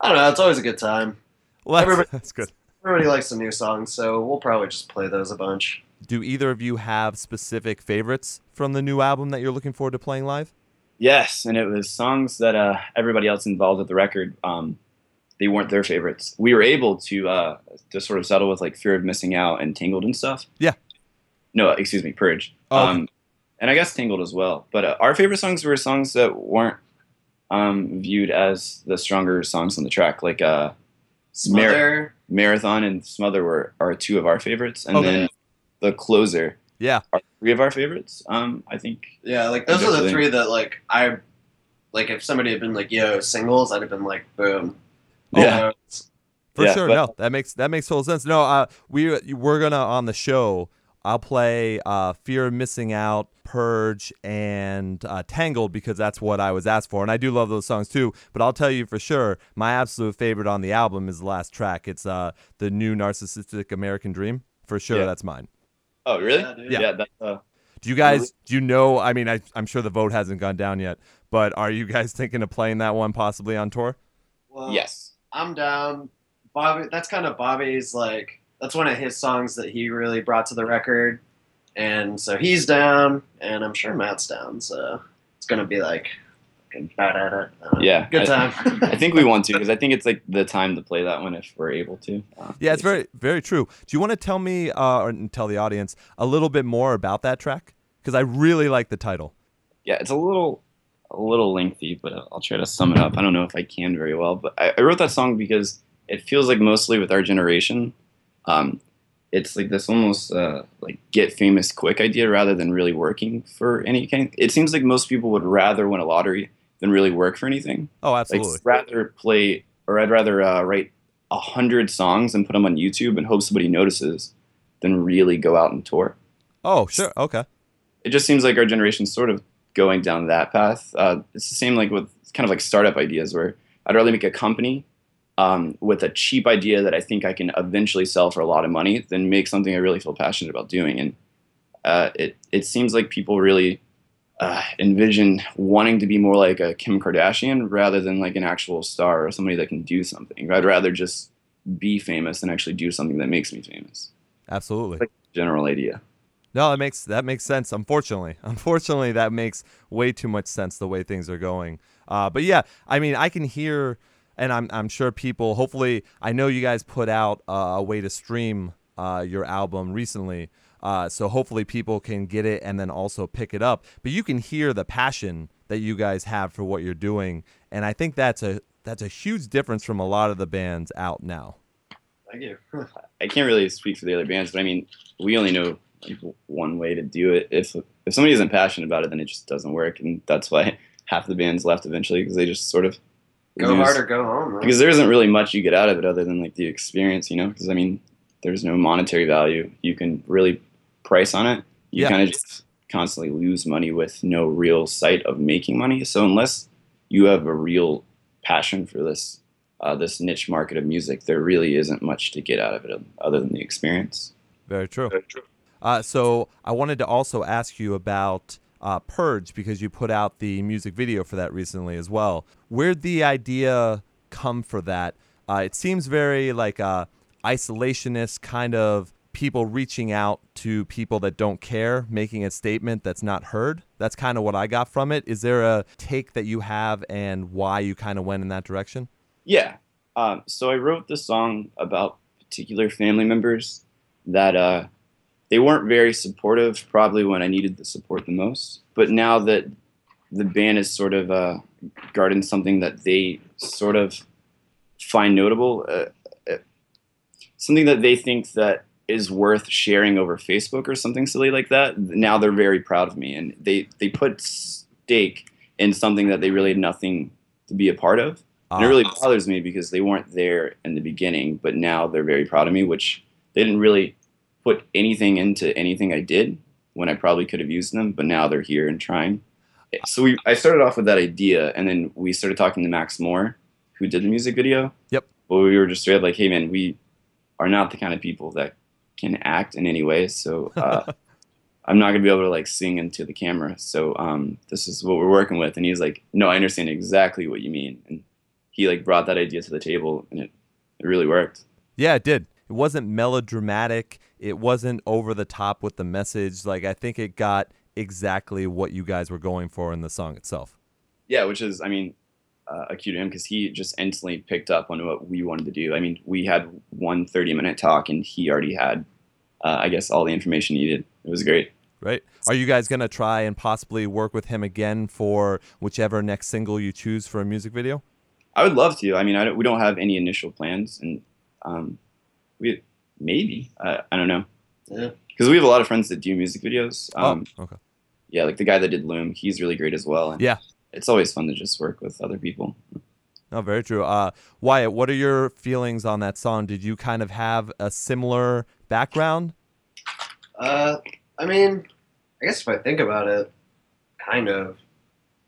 [SPEAKER 3] I don't know. It's always a good time.
[SPEAKER 1] Well, that's,
[SPEAKER 3] Everybody-
[SPEAKER 1] that's good.
[SPEAKER 3] Everybody likes the new songs, so we'll probably just play those a bunch.
[SPEAKER 1] Do either of you have specific favorites from the new album that you're looking forward to playing live?
[SPEAKER 2] Yes, and it was songs that uh, everybody else involved with the record, um, they weren't their favorites. We were able to uh, to sort of settle with like fear of missing out and Tangled and stuff.
[SPEAKER 1] Yeah.
[SPEAKER 2] No, excuse me, Purge.
[SPEAKER 1] Oh, okay.
[SPEAKER 2] Um, and I guess Tangled as well. But uh, our favorite songs were songs that weren't um, viewed as the stronger songs on the track, like uh,
[SPEAKER 3] Smother,
[SPEAKER 2] Marathon and Smother were are two of our favorites, and
[SPEAKER 1] Okay.
[SPEAKER 2] then the closer
[SPEAKER 1] Yeah.
[SPEAKER 2] are three of our favorites. Um, I think.
[SPEAKER 3] yeah, like those are the three that like I like. If somebody had been like, "Yo, singles," I'd have been like, "Boom."
[SPEAKER 1] Oh,
[SPEAKER 2] Yeah.
[SPEAKER 3] know,
[SPEAKER 1] For
[SPEAKER 2] Yeah,
[SPEAKER 1] sure.
[SPEAKER 2] but-
[SPEAKER 1] no, that makes that makes total sense. No, uh, we we're gonna on the show. I'll play uh, Fear of Missing Out, Purge, and uh, Tangled because that's what I was asked for, and I do love those songs too. But I'll tell you for sure, my absolute favorite on the album is the last track. It's uh, the new Narcissistic American Dream. For sure,
[SPEAKER 2] Yeah.
[SPEAKER 1] that's mine.
[SPEAKER 2] Oh, really?
[SPEAKER 3] Yeah.
[SPEAKER 1] Yeah.
[SPEAKER 2] that's. Uh,
[SPEAKER 1] Do you guys do you know? I mean, I, I'm sure the vote hasn't gone down yet, but are you guys thinking of playing that one possibly on tour?
[SPEAKER 3] well,
[SPEAKER 2] yes.
[SPEAKER 3] I'm down. Bobby, that's kind of Bobby's like. That's one of his songs that he really brought to the record, and so he's down, and I'm sure Matt's down. So it's gonna be like, fucking ba-da-da. Uh,
[SPEAKER 2] Yeah,
[SPEAKER 3] good
[SPEAKER 2] I-
[SPEAKER 3] time.
[SPEAKER 2] I think we want to because I think it's like the time to play that one if we're able to. Uh,
[SPEAKER 1] Yeah, it's very very true. Do you want to tell me uh, or tell the audience a little bit more about that track? Because I really like the title.
[SPEAKER 2] Yeah, it's a little a little lengthy, but I'll try to sum it up. I don't know if I can very well, but I, I wrote that song because it feels like mostly with our generation, um, it's like this almost uh, like get famous quick idea rather than really working for any kind. It seems like most people would rather win a lottery than really work for anything.
[SPEAKER 1] Oh,
[SPEAKER 2] Like
[SPEAKER 1] absolutely.
[SPEAKER 2] rather play or I'd rather uh, write a hundred songs and put them on YouTube and hope somebody notices than really go out and tour.
[SPEAKER 1] oh, sure. Okay.
[SPEAKER 2] It just seems like our generation's sort of going down that path. Uh, it's the same like with kind of like startup ideas where I'd rather make a company um, with a cheap idea that I think I can eventually sell for a lot of money than make something I really feel passionate about doing. And uh, it it seems like people really uh, envision wanting to be more like a Kim Kardashian rather than like an actual star or somebody that can do something. I'd rather just be famous than actually do something that makes me famous.
[SPEAKER 1] Absolutely.
[SPEAKER 2] General idea.
[SPEAKER 1] No, that makes that makes sense. Unfortunately, unfortunately, that makes way too much sense the way things are going. Uh, but yeah, I mean, I can hear, and I'm I'm sure people. Hopefully, I know you guys put out uh, a way to stream uh, your album recently. Uh, so hopefully people can get it and then also pick it up. But you can hear the passion that you guys have for what you're doing, and I think that's a that's a huge difference from a lot of the bands out now.
[SPEAKER 3] Thank you.
[SPEAKER 2] I can't really speak for the other bands, but I mean, we only know one way to do it. If if somebody isn't passionate about it, then it just doesn't work, and that's why half the bands left eventually because they just sort of
[SPEAKER 3] Go
[SPEAKER 2] lose-
[SPEAKER 3] hard or go home. man.
[SPEAKER 2] Because there isn't really much you get out of it other than like the experience, you know. Because I mean, there's no monetary value you can really price on it. You
[SPEAKER 1] Yeah.
[SPEAKER 2] kind of just constantly lose money with no real sight of making money. So unless you have a real passion for this uh, this niche market of music, there really isn't much to get out of it other than the experience.
[SPEAKER 1] Very true. Very true. Uh, so I wanted to also ask you about uh, Purge because you put out the music video for that recently as well. Where'd the idea come for that? Uh, it seems very like a isolationist kind of people reaching out to people that don't care, making a statement that's not heard. That's kind of what I got from it. Is there a take that you have and why you kind of went in that direction?
[SPEAKER 2] Yeah. Um, so I wrote the song about particular family members that uh, they weren't very supportive, probably when I needed the support the most. But now that the band is sort of uh, guarding something that they sort of find notable, uh, uh, something that they think that is worth sharing over Facebook or something silly like that. Now they're very proud of me, and they they put stake in something that they really had nothing to be a part of. And it really ah. bothers me because they weren't there in the beginning, but now they're very proud of me, which they didn't really put anything into anything I did when I probably could have used them, but now they're here and trying. So we I started off with that idea, and then we started talking to Max Moore, who did the music video.
[SPEAKER 1] Yep.
[SPEAKER 2] But we were just straight up like, hey man, we are not the kind of people that can act in any way. So uh, I'm not gonna be able to like sing into the camera. So um, this is what we're working with. And he's like, no, I understand exactly what you mean. And he like brought that idea to the table, and it it really worked.
[SPEAKER 1] Yeah, it did. It wasn't melodramatic. It wasn't over the top with the message. Like I think it got exactly what you guys were going for in the song itself.
[SPEAKER 2] Yeah, which is, I mean, uh, acute to him because he just instantly picked up on what we wanted to do. I mean, we had one 30 minute talk and he already had, uh, I guess, all the information needed. It was great.
[SPEAKER 1] Right. Are you guys going to try and possibly work with him again for whichever next single you choose for a music video?
[SPEAKER 2] I would love to. I mean, I don't, we don't have any initial plans, and um, we maybe uh, I don't know.
[SPEAKER 3] Yeah.
[SPEAKER 2] Because we have a lot of friends that do music videos.
[SPEAKER 1] Oh, um, oh, okay.
[SPEAKER 2] Yeah, like the guy that did Loom, he's really great as well.
[SPEAKER 1] yeah
[SPEAKER 2] it's always fun to just work with other people.
[SPEAKER 1] No, very true. Uh, Wyatt, what are your feelings on that song? Did you kind of have a similar background?
[SPEAKER 3] Uh, I mean, I guess if I think about it, kind of,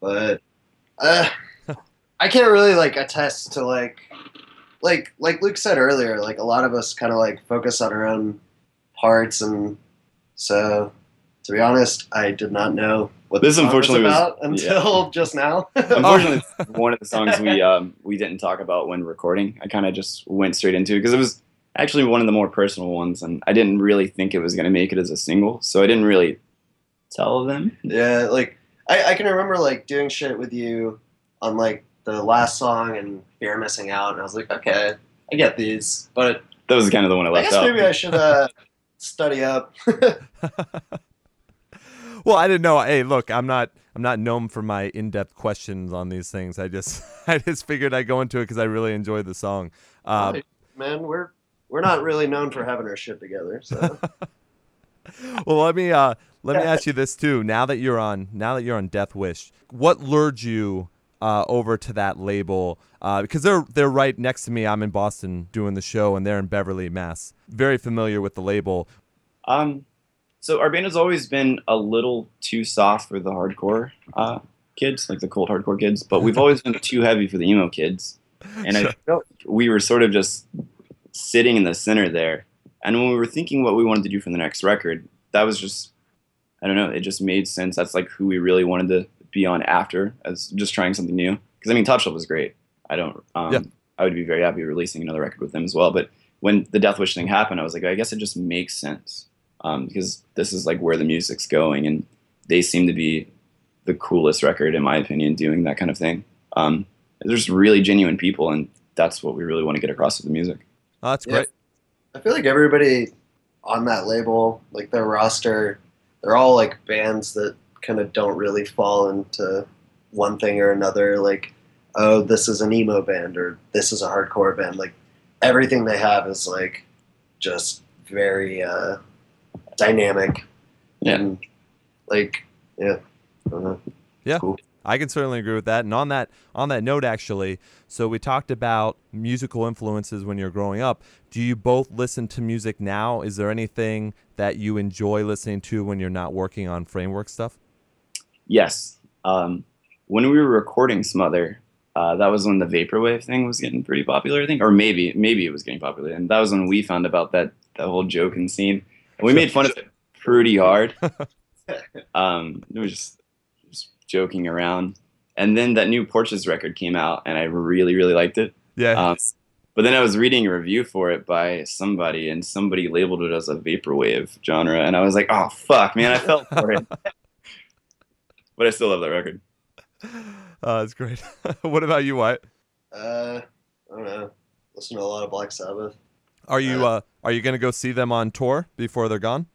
[SPEAKER 3] but uh, I can't really like attest to like, like like Luke said earlier. Like a lot of us kind of like focus on our own parts, and so to be honest, I did not know what this unfortunately was about until yeah. just now.
[SPEAKER 2] unfortunately, one of the songs we um, we didn't talk about when recording. I kind of just went straight into it because it was actually one of the more personal ones, and I didn't really think it was going to make it as a single, so I didn't really tell them.
[SPEAKER 3] Yeah, like I, I can remember like doing shit with you on like the last song and fear missing out, and I was like, okay, I get these, but
[SPEAKER 2] that was kind of the one I left
[SPEAKER 3] I guess
[SPEAKER 2] out.
[SPEAKER 3] Maybe I should uh, study up.
[SPEAKER 1] well, I didn't know. Hey, look, I'm not I'm not known for my in-depth questions on these things. I just I just figured I'd go into it because I really enjoyed the song.
[SPEAKER 3] Uh, right, man, we're we're not really known for having our shit together. So.
[SPEAKER 1] well, let me uh, let me ask you this too. Now that you're on now that you're on Deathwish, what lured you uh, over to that label? Uh, because they're they're right next to me. I'm in Boston doing the show, and they're in Beverly, Mass. Very familiar with the label.
[SPEAKER 2] Um, so our band has always been a little too soft for the hardcore uh, kids, like the cold hardcore kids, but we've always been too heavy for the emo kids. And I felt we were sort of just sitting in the center there. And when we were thinking what we wanted to do for the next record, that was just I don't know, it just made sense. That's like who we really wanted to be on after as just trying something new. Because I mean, Top Shelf was great. I don't. Um, yeah. I would be very happy releasing another record with them as well. But when the Deathwish thing happened, I was like, I guess it just makes sense um, because this is like where the music's going, and they seem to be the coolest record in my opinion doing that kind of thing. Um, they're just really genuine people, and that's what we really want to get across with the music.
[SPEAKER 1] Oh, that's great.
[SPEAKER 3] Yeah. I feel like everybody on that label, like their roster, they're all like bands that kind of don't really fall into one thing or another. Like, oh, this is an emo band or this is a hardcore band. Like, everything they have is like just very uh, dynamic.
[SPEAKER 2] Yeah. And
[SPEAKER 3] like, yeah. Uh,
[SPEAKER 1] yeah. Cool. I can certainly agree with that. And on that on that note, actually, so we talked about musical influences when you're growing up. Do you both listen to music now? Is there anything that you enjoy listening to when you're not working on framework stuff?
[SPEAKER 2] Yes. Um, when we were recording Smother, uh, that was when the vaporwave thing was getting pretty popular, I think, or maybe maybe it was getting popular, and that was when we found about that that whole joke and scene, and we made fun of it pretty hard. um, it was just, just joking around, and then that new Porches record came out, and I really really liked it.
[SPEAKER 1] Yeah.
[SPEAKER 2] Um, but then I was reading a review for it by somebody, and somebody labeled it as a vaporwave genre, and I was like, "Oh fuck, man!" I felt for it, but I still love that record.
[SPEAKER 1] Uh, that's great. what about you, Wyatt?
[SPEAKER 3] Uh, I don't know. Listen to a lot of Black Sabbath.
[SPEAKER 1] Are you uh, are you gonna go see them on tour before they're gone?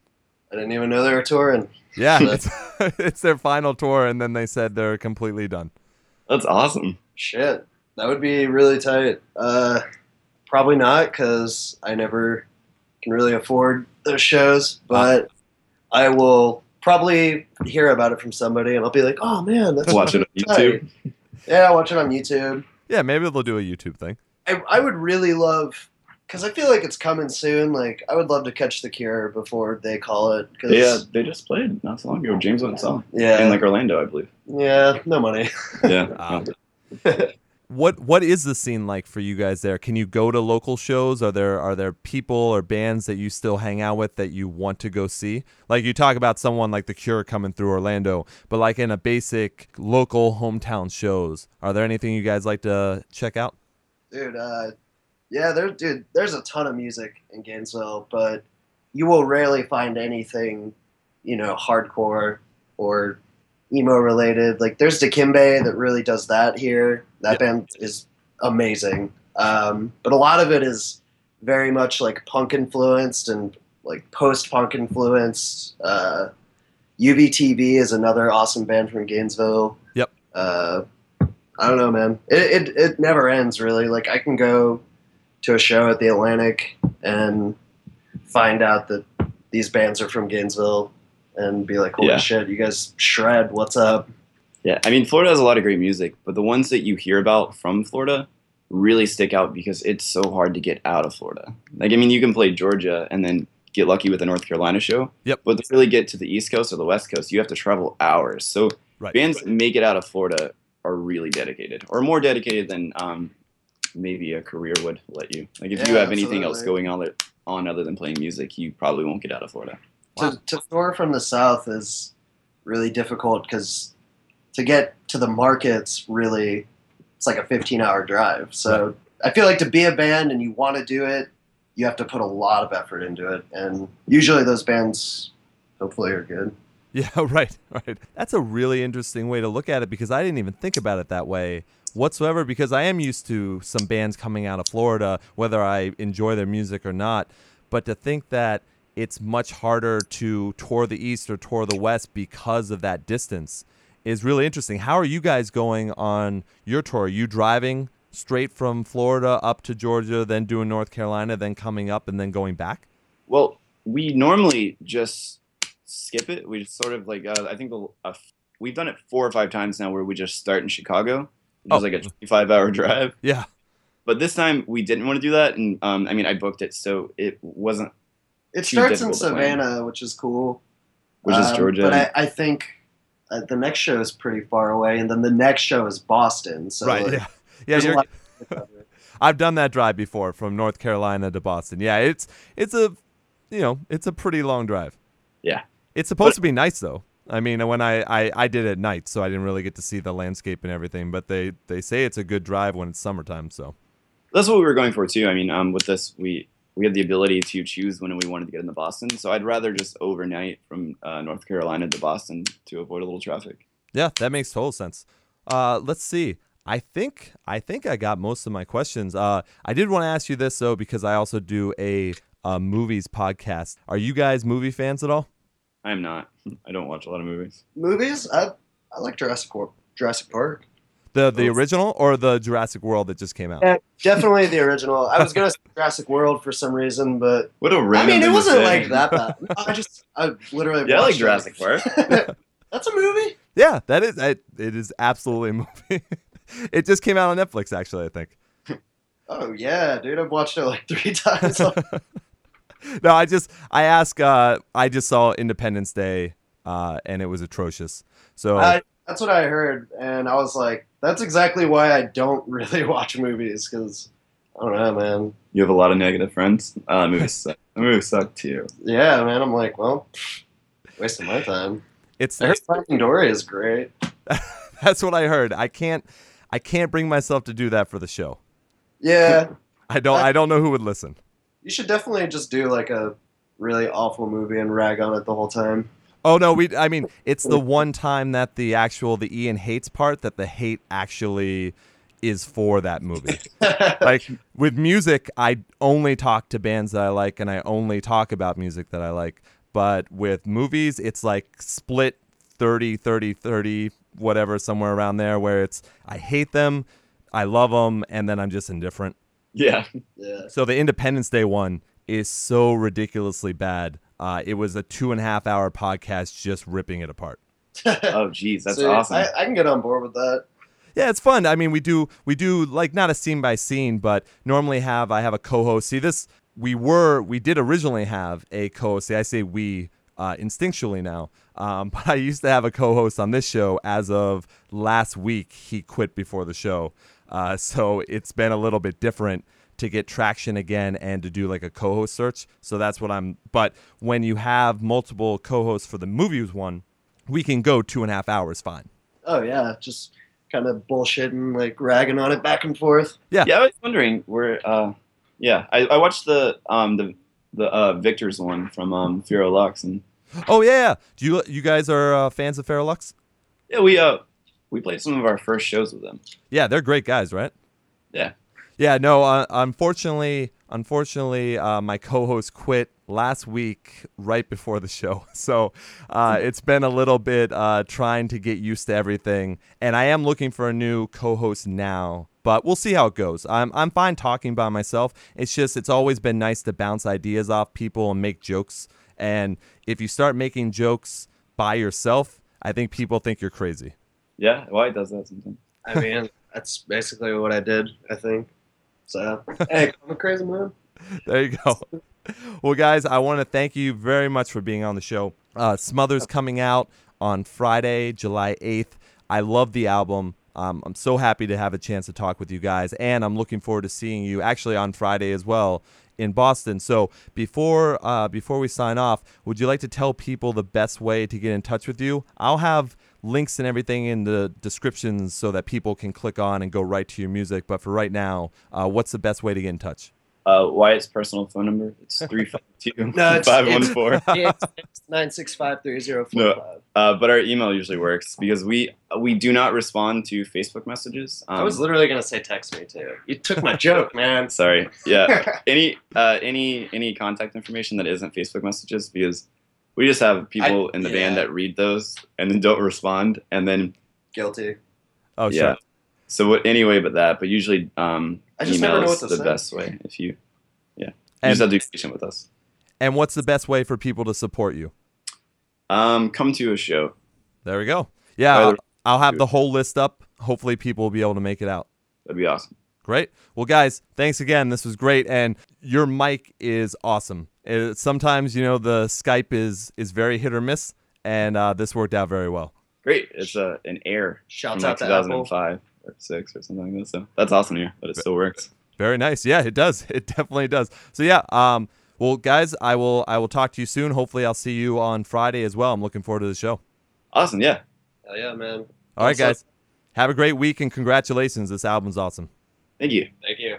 [SPEAKER 3] I didn't even know they were touring.
[SPEAKER 1] Yeah,
[SPEAKER 3] Yeah.
[SPEAKER 1] it's, it's their final tour, and then they said they're completely done.
[SPEAKER 2] That's awesome.
[SPEAKER 3] Shit, that would be really tight. Uh, probably not because I never can really afford those shows. But I will probably hear about it from somebody, and I'll be like, "Oh man, that's
[SPEAKER 2] Watch it on YouTube.
[SPEAKER 3] tight." Yeah, watch it on YouTube.
[SPEAKER 1] Yeah, maybe they'll do a YouTube thing.
[SPEAKER 3] I, I would really love because I feel like it's coming soon. Like I would love to catch the Cure before they call it. Cause,
[SPEAKER 2] They, uh, they just played not so long ago. James went and saw
[SPEAKER 3] yeah,
[SPEAKER 2] in like Orlando, I believe.
[SPEAKER 3] yeah, no money.
[SPEAKER 2] Yeah.
[SPEAKER 1] Ah. What what is the scene like for you guys there? Can you go to local shows? Are there are there people or bands that you still hang out with that you want to go see? Like you talk about someone like The Cure coming through Orlando, but like in a basic local hometown shows, are there anything you guys like to check out?
[SPEAKER 3] dude. Uh, yeah, there, dude. There's a ton of music in Gainesville, but you will rarely find anything, you know, hardcore or emo related. Like there's Dikembe that really does that here. That band is amazing. Um, but a lot of it is very much like punk influenced and like post punk influenced. Uh, UVTV is another awesome band from Gainesville.
[SPEAKER 1] Yep.
[SPEAKER 3] Uh, I don't know, man. It, it it never ends really. Like I can go to a show at the Atlantic and find out that these bands are from Gainesville and be like, holy
[SPEAKER 2] Yeah.
[SPEAKER 3] shit, you guys shred. What's up?
[SPEAKER 2] Yeah, I mean, Florida has a lot of great music, but the ones that you hear about from Florida really stick out because it's so hard to get out of Florida. Like, I mean, you can play Georgia and then get lucky with a North Carolina show.
[SPEAKER 1] Yep.
[SPEAKER 2] But to really get to the East Coast or the West Coast, you have to travel hours. So
[SPEAKER 1] Right.
[SPEAKER 2] bands that make it out of Florida are really dedicated, or more dedicated than um, maybe a career would let you. Like, if you
[SPEAKER 3] Yeah,
[SPEAKER 2] have anything else going on, on other than playing music, you probably won't get out of Florida.
[SPEAKER 1] Wow.
[SPEAKER 3] To, to tour from the South is really difficult because to get to the markets, really, it's like a 15 hour drive. So I feel like to be a band and you want to do it, you have to put a lot of effort into it. And usually those bands, hopefully, are good.
[SPEAKER 1] Yeah, right, right. That's a really interesting way to look at it because I didn't even think about it that way whatsoever because I am used to some bands coming out of Florida, whether I enjoy their music or not. But to think that it's much harder to tour the East or tour the West because of that distance is really interesting. How are you guys going on your tour? Are you driving straight from Florida up to Georgia, then doing North Carolina, then coming up and then going back?
[SPEAKER 2] Well, we normally just skip it. We just sort of like uh, I think the, uh, we've done it four or five times now, where we just start in Chicago, which
[SPEAKER 1] Oh.
[SPEAKER 2] is like a twenty-five hour drive.
[SPEAKER 1] Yeah.
[SPEAKER 2] But this time we didn't want to do that, and um, I mean I booked it, so it wasn't,
[SPEAKER 3] It
[SPEAKER 2] Too
[SPEAKER 3] starts in
[SPEAKER 2] difficult plan.
[SPEAKER 3] Savannah, which is cool.
[SPEAKER 2] which is
[SPEAKER 3] Um,
[SPEAKER 2] Georgia.
[SPEAKER 3] But I, I think uh, the next show is pretty far away, and then the next show is Boston. So
[SPEAKER 1] right.
[SPEAKER 3] like,
[SPEAKER 1] Yeah. Yeah. You're,
[SPEAKER 3] lot to cover.
[SPEAKER 1] I've done that drive before from North Carolina to Boston. Yeah, it's it's a you know it's a pretty long drive.
[SPEAKER 2] Yeah.
[SPEAKER 1] it's supposed to be nice though. I mean, when I, I I did it at night, so I didn't really get to see the landscape and everything. But they they say it's a good drive when it's summertime. So
[SPEAKER 2] That's what we were going for too. I mean, um, with this we we had the ability to choose when we wanted to get into Boston, so I'd rather just overnight from uh, North Carolina to Boston to avoid a little traffic.
[SPEAKER 1] yeah, that makes total sense. Uh, let's see. I think I think I got most of my questions. Uh, I did want to ask you this though because I also do a, uh movies podcast. Are you guys movie fans at all?
[SPEAKER 2] I am not. I don't watch a lot of movies.
[SPEAKER 3] Movies? I, I like Jurassic, Jurassic Park.
[SPEAKER 1] The the
[SPEAKER 2] Oh.
[SPEAKER 1] original or the Jurassic World that just came out?
[SPEAKER 3] Yeah, definitely the original. I was gonna say Jurassic World for some reason, but
[SPEAKER 2] What a
[SPEAKER 3] I
[SPEAKER 2] random.
[SPEAKER 3] I mean, it wasn't like that bad. I just, I literally.
[SPEAKER 2] Yeah, I like. Jurassic World.
[SPEAKER 3] That's a movie.
[SPEAKER 1] Yeah, that is it, it is absolutely a movie. it just came out on Netflix actually, I think.
[SPEAKER 3] Oh yeah, dude, I've watched it like three times.
[SPEAKER 1] no, I just I ask uh I just saw Independence Day uh and it was atrocious. So
[SPEAKER 3] I, That's what I heard, and I was like, that's exactly why I don't really watch movies because I don't know, man.
[SPEAKER 2] You have a lot of negative friends. Uh, movies suck. The movie sucked too.
[SPEAKER 3] Yeah, man. I'm like, well, wasting my time.
[SPEAKER 1] It's
[SPEAKER 3] I heard Finding Dory is great.
[SPEAKER 1] that's what I heard. I can't I can't bring myself to do that for the show.
[SPEAKER 3] Yeah,
[SPEAKER 1] I don't I don't know who would listen.
[SPEAKER 3] you should definitely just do like a really awful movie and rag on it the whole time.
[SPEAKER 1] Oh no, we I mean, it's the one time that the actual the Ian hates part that the hate actually is for that movie. like with music, I only talk to bands that I like and I only talk about music that I like. But with movies, it's like split 30 30 30 whatever somewhere around there where it's I hate them, I love them and then I'm just indifferent.
[SPEAKER 2] Yeah.
[SPEAKER 3] yeah.
[SPEAKER 1] So the Independence Day one is so ridiculously bad. Uh, it was a two and a half hour podcast just ripping it apart.
[SPEAKER 2] Oh, geez, that's
[SPEAKER 3] See,
[SPEAKER 2] awesome.
[SPEAKER 3] I, I can get on board with that.
[SPEAKER 1] Yeah, it's fun. I mean, we do we do like not a scene by scene, but normally have I have a co-host. See, this we were we did originally have a co-host. See, I say we uh, instinctually now, um, but I used to have a co-host on this show. As of last week, he quit before the show, uh, so it's been a little bit different to get traction again and to do like a co-host search. So that's what I'm. But when you have multiple co-hosts for the movies one, we can go two and a half hours fine.
[SPEAKER 3] Oh yeah, just kind of bullshitting, like ragging on it back and forth.
[SPEAKER 2] yeah, yeah. I was wondering where. Uh, yeah, I, I watched the um the the uh, Victor's one from um Furo Lux, and
[SPEAKER 1] Oh yeah, yeah. Do you you guys are uh, fans of Farrellux?
[SPEAKER 2] yeah, we uh we played some of our first shows with them.
[SPEAKER 1] Yeah, they're great guys, right?
[SPEAKER 2] Yeah.
[SPEAKER 1] Yeah, no. Uh, unfortunately, unfortunately, uh, my co-host quit last week right before the show, so uh, it's been a little bit uh, trying to get used to everything. And I am looking for a new co-host now, but we'll see how it goes. I'm I'm fine talking by myself. It's just it's always been nice to bounce ideas off people and make jokes. And if you start making jokes by yourself, I think people think you're crazy.
[SPEAKER 2] Yeah, Wyatt does that sometimes.
[SPEAKER 3] I mean, that's basically what I did. I think. So, hey, I'm a crazy man.
[SPEAKER 1] there you go. Well, guys, I want to thank you very much for being on the show. Uh, Smothers coming out on Friday, July 8th. I love the album. Um, I'm so happy to have a chance to talk with you guys, and I'm looking forward to seeing you actually on Friday as well in Boston. So before uh, before we sign off, would you like to tell people the best way to get in touch with you? I'll have links and everything in the descriptions so that people can click on and go right to your music. But for right now, uh, what's the best way to get in touch?
[SPEAKER 2] Uh, Wyatt's personal phone number it's three five two
[SPEAKER 3] No, it's-
[SPEAKER 2] five one four.
[SPEAKER 3] Nine six five three zero
[SPEAKER 2] No. Uh, but our email usually works because we we do not respond to Facebook messages. Um,
[SPEAKER 3] I was literally gonna say text me too. You took my joke, man.
[SPEAKER 2] sorry. Yeah, any uh, any any contact information that isn't Facebook messages because we just have people in the band that read those and then don't respond and then
[SPEAKER 3] Guilty.
[SPEAKER 1] Oh,
[SPEAKER 2] yeah.
[SPEAKER 1] sure.
[SPEAKER 2] So what, anyway, but that. But usually, um,
[SPEAKER 3] I just
[SPEAKER 2] email
[SPEAKER 3] never know
[SPEAKER 2] is
[SPEAKER 3] what
[SPEAKER 2] the
[SPEAKER 3] say.
[SPEAKER 2] best way. If you, yeah, you
[SPEAKER 1] And-
[SPEAKER 2] just have to be patient with us.
[SPEAKER 1] And what's the best way for people to support you?
[SPEAKER 2] Um, come to a show.
[SPEAKER 1] There we go. Yeah, I'll, I'll have the whole list up. Hopefully, people will be able to make it out.
[SPEAKER 2] That'd be awesome.
[SPEAKER 1] Great. Well, guys, thanks again. This was great, and your mic is awesome. Uh sometimes, you know, the Skype is is very hit or miss, and uh, this worked out very well.
[SPEAKER 2] Great. It's a an Air
[SPEAKER 3] Shouts
[SPEAKER 2] from like
[SPEAKER 3] out to Apple.
[SPEAKER 2] 2005 or six or something like that. So that's awesome here, but it still works.
[SPEAKER 1] Very nice. Yeah, it does. It definitely does. So yeah. Um. Well, guys, I will I will talk to you soon. Hopefully, I'll see you on Friday as well. I'm looking forward to the show.
[SPEAKER 2] Awesome. Yeah.
[SPEAKER 3] Hell yeah, man.
[SPEAKER 1] All right,
[SPEAKER 3] Awesome.
[SPEAKER 1] guys. Have a great week and congratulations. This album's awesome.
[SPEAKER 2] Thank you.
[SPEAKER 3] Thank you.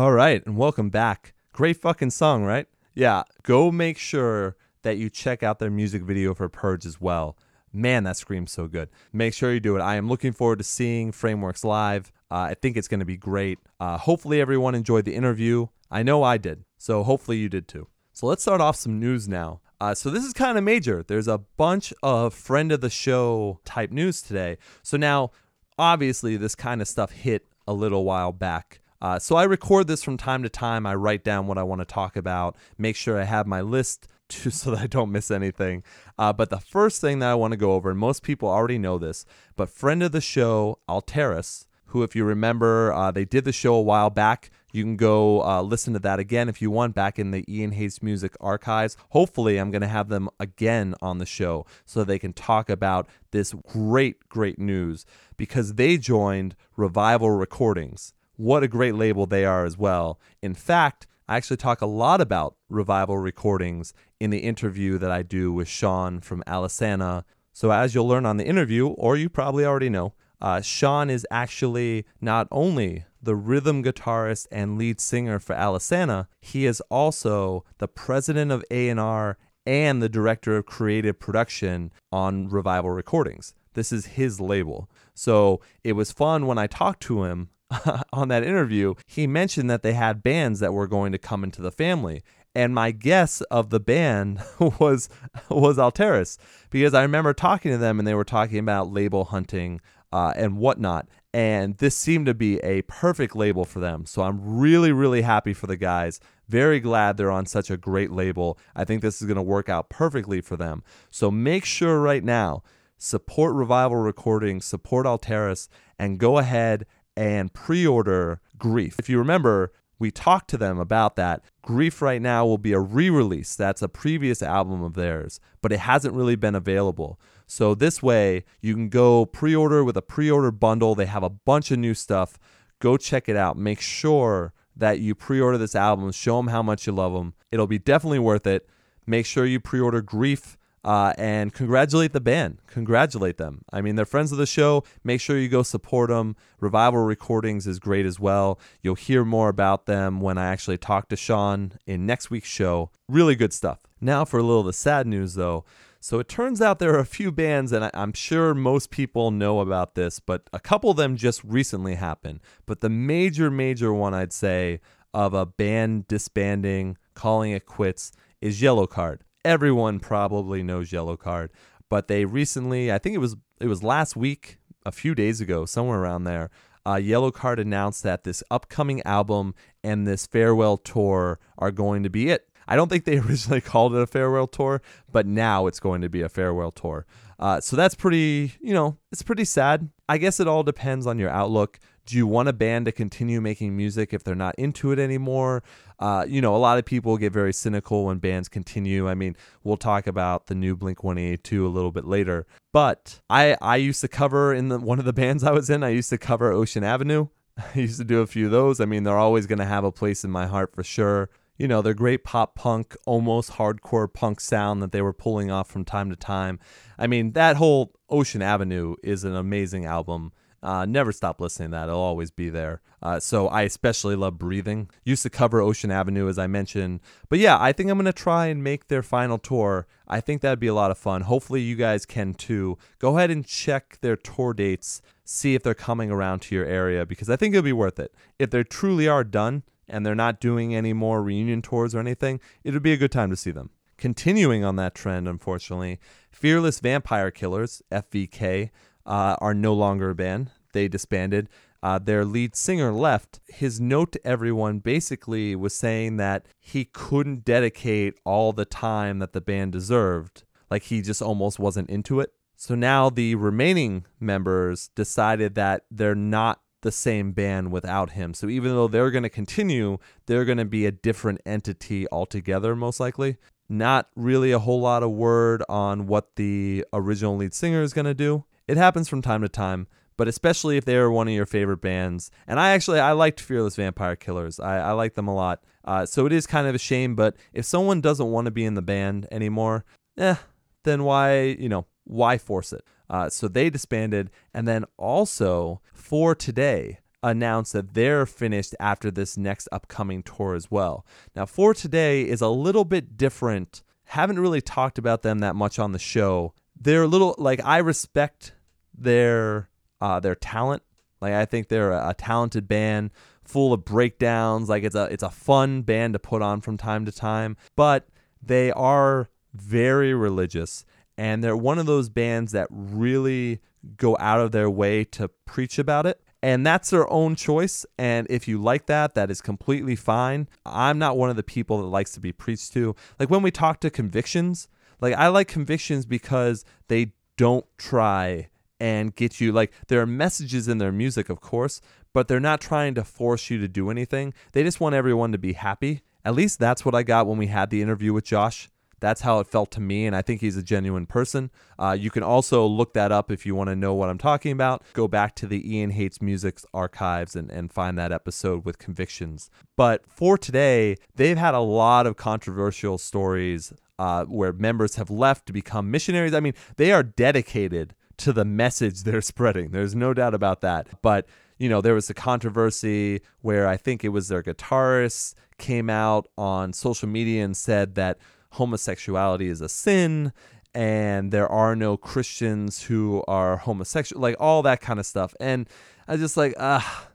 [SPEAKER 1] All right, and welcome back. Great fucking song, right? Yeah, go make sure that you check out their music video for Purge as well. Man, that screams so good. Make sure you do it. I am looking forward to seeing Frameworks live. Uh, I think it's going to be great. Uh, hopefully, everyone enjoyed the interview. I know I did, so hopefully you did too. So let's start off some news now. Uh, so this is kind of major. There's a bunch of friend of the show type news today. So now, obviously, this kind of stuff hit a little while back. Uh, so I record this from time to time. I write down what I want to talk about, make sure I have my list to, so that I don't miss anything. Uh, but the first thing that I want to go over, and most people already know this, but friend of the show, Alteris, who, if you remember, uh, they did the show a while back. You can go uh, listen to that again if you want back in the Ian Hates Music archives. Hopefully, I'm going to have them again on the show so they can talk about this great, great news because they joined Revival Recordings. What a great label they are as well. In fact, I actually talk a lot about Revival Recordings in the interview that I do with Sean from Alisana. So, as you'll learn on the interview, or you probably already know, uh, Sean is actually not only the rhythm guitarist and lead singer for Alisana, he is also the president of A&R and the director of creative production on Revival Recordings. This is his label. So it was fun when I talked to him on that interview. He mentioned that they had bands that were going to come into the family. And my guess of the band was was Alteris because I remember talking to them and they were talking about label hunting uh, and whatnot. And this seemed to be a perfect label for them. So I'm really, really happy for the guys. Very glad they're on such a great label. I think this is going to work out perfectly for them. So make sure right now, support Revival Recording, support Alteris, and go ahead and pre order Grief. If you remember, we talked to them about that. Grief right now will be a re release. That's a previous album of theirs, but it hasn't really been available. So this way, you can go pre order with a pre order bundle. They have a bunch of new stuff. Go check it out. Make sure that you pre order this album. Show them how much you love them. It'll be definitely worth it. Make sure you pre order Grief uh, and congratulate the band. Congratulate them. I mean, they're friends of the show. Make sure you go support them. Revival Recordings is great as well. You'll hear more about them when I actually talk to Sean in next week's show. Really good stuff. Now, for a little of the sad news, though. So it turns out there are a few bands, and I'm sure most people know about this, but a couple of them just recently happened. But the major, major one I'd say of a band disbanding, calling it quits, is Yellowcard everyone probably knows Yellowcard, but they recently, I think it was it was last week, a few days ago, somewhere around there. Uh, Yellowcard announced that this upcoming album and this farewell tour are going to be it. I don't think they originally called it a farewell tour, but now it's going to be a farewell tour. Uh, so that's pretty, you know, it's pretty sad. I guess it all depends on your outlook. Do you want a band to continue making music if they're not into it anymore? Uh, you know, a lot of people get very cynical when bands continue. I mean, we'll talk about the new Blink 182 a little bit later. But I, I used to cover in the, one of the bands I was in, I used to cover Ocean Avenue. I used to do a few of those. I mean, they're always going to have a place in my heart for sure. You know, they're great pop punk, almost hardcore punk sound that they were pulling off from time to time. I mean, that whole Ocean Avenue is an amazing album. Uh, never stop listening to that. It'll always be there. Uh, so I especially love Breathing. Used to cover Ocean Avenue, as I mentioned. But yeah, I think I'm going to try and make their final tour. I think that'd be a lot of fun. Hopefully, you guys can too. Go ahead and check their tour dates, see if they're coming around to your area, because I think it'll be worth it. If they truly are done and they're not doing any more reunion tours or anything, it'd be a good time to see them. Continuing on that trend, unfortunately, Fearless Vampire Killers, FVK, uh, are no longer a band. They disbanded. Uh, their lead singer left. His note to everyone basically was saying that he couldn't dedicate all the time that the band deserved. Like he just almost wasn't into it. So now the remaining members decided that they're not the same band without him. So even though they're going to continue, they're going to be a different entity altogether, most likely. Not really a whole lot of word on what the original lead singer is going to do. It happens from time to time, but especially if they are one of your favorite bands. And I actually I liked Fearless Vampire Killers. I, I like them a lot. Uh, so it is kind of a shame, but if someone doesn't want to be in the band anymore, eh, then why you know why force it? Uh, so they disbanded, and then also for today, announced that they're finished after this next upcoming tour as well. Now, For Today is a little bit different. Haven't really talked about them that much on the show. They're a little like I respect their uh, their talent. Like I think they're a, a talented band full of breakdowns. Like it's a it's a fun band to put on from time to time, but they are very religious and they're one of those bands that really go out of their way to preach about it. And that's their own choice. And if you like that, that is completely fine. I'm not one of the people that likes to be preached to. Like when we talk to convictions, like I like convictions because they don't try and get you like there are messages in their music, of course, but they're not trying to force you to do anything. They just want everyone to be happy. At least that's what I got when we had the interview with Josh. That's how it felt to me, and I think he's a genuine person. Uh, you can also look that up if you want to know what I'm talking about. Go back to the Ian Hates Music archives and, and find that episode with convictions. But for today, they've had a lot of controversial stories uh, where members have left to become missionaries. I mean, they are dedicated to the message they're spreading. There's no doubt about that. But you know, there was a controversy where I think it was their guitarist came out on social media and said that homosexuality is a sin and there are no Christians who are homosexual, like all that kind of stuff. And I just like, ah,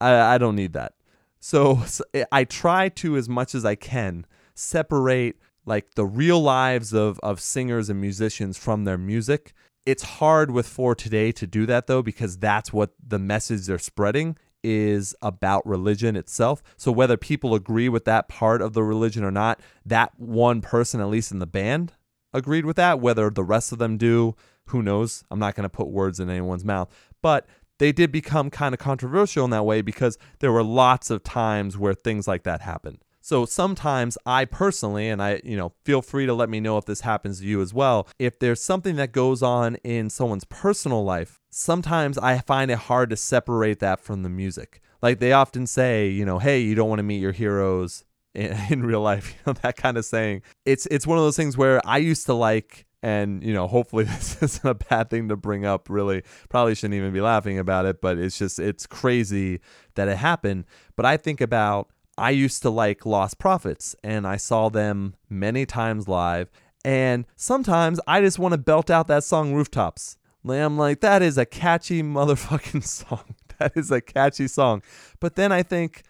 [SPEAKER 1] I, I don't need that. So, so I try to, as much as I can, separate like the real lives of, of singers and musicians from their music. It's hard with For Today to do that though, because that's what the message they're spreading is about religion itself. So whether people agree with that part of the religion or not, that one person, at least in the band, agreed with that. Whether the rest of them do, who knows? I'm not going to put words in anyone's mouth. But they did become kind of controversial in that way because there were lots of times where things like that happened. So sometimes I personally, and I, you know, feel free to let me know if this happens to you as well. If there's something that goes on in someone's personal life, sometimes I find it hard to separate that from the music. Like they often say, you know, hey, you don't want to meet your heroes in, in real life, you know, that kind of saying. It's it's one of those things where I used to like and you know hopefully this isn't a bad thing to bring up really probably shouldn't even be laughing about it but it's just it's crazy that it happened but i think about I used to like Lostprophets and I saw them many times live. And sometimes I just want to belt out that song Rooftops. I'm like, that is a catchy motherfucking song. That is a catchy song. But then I think,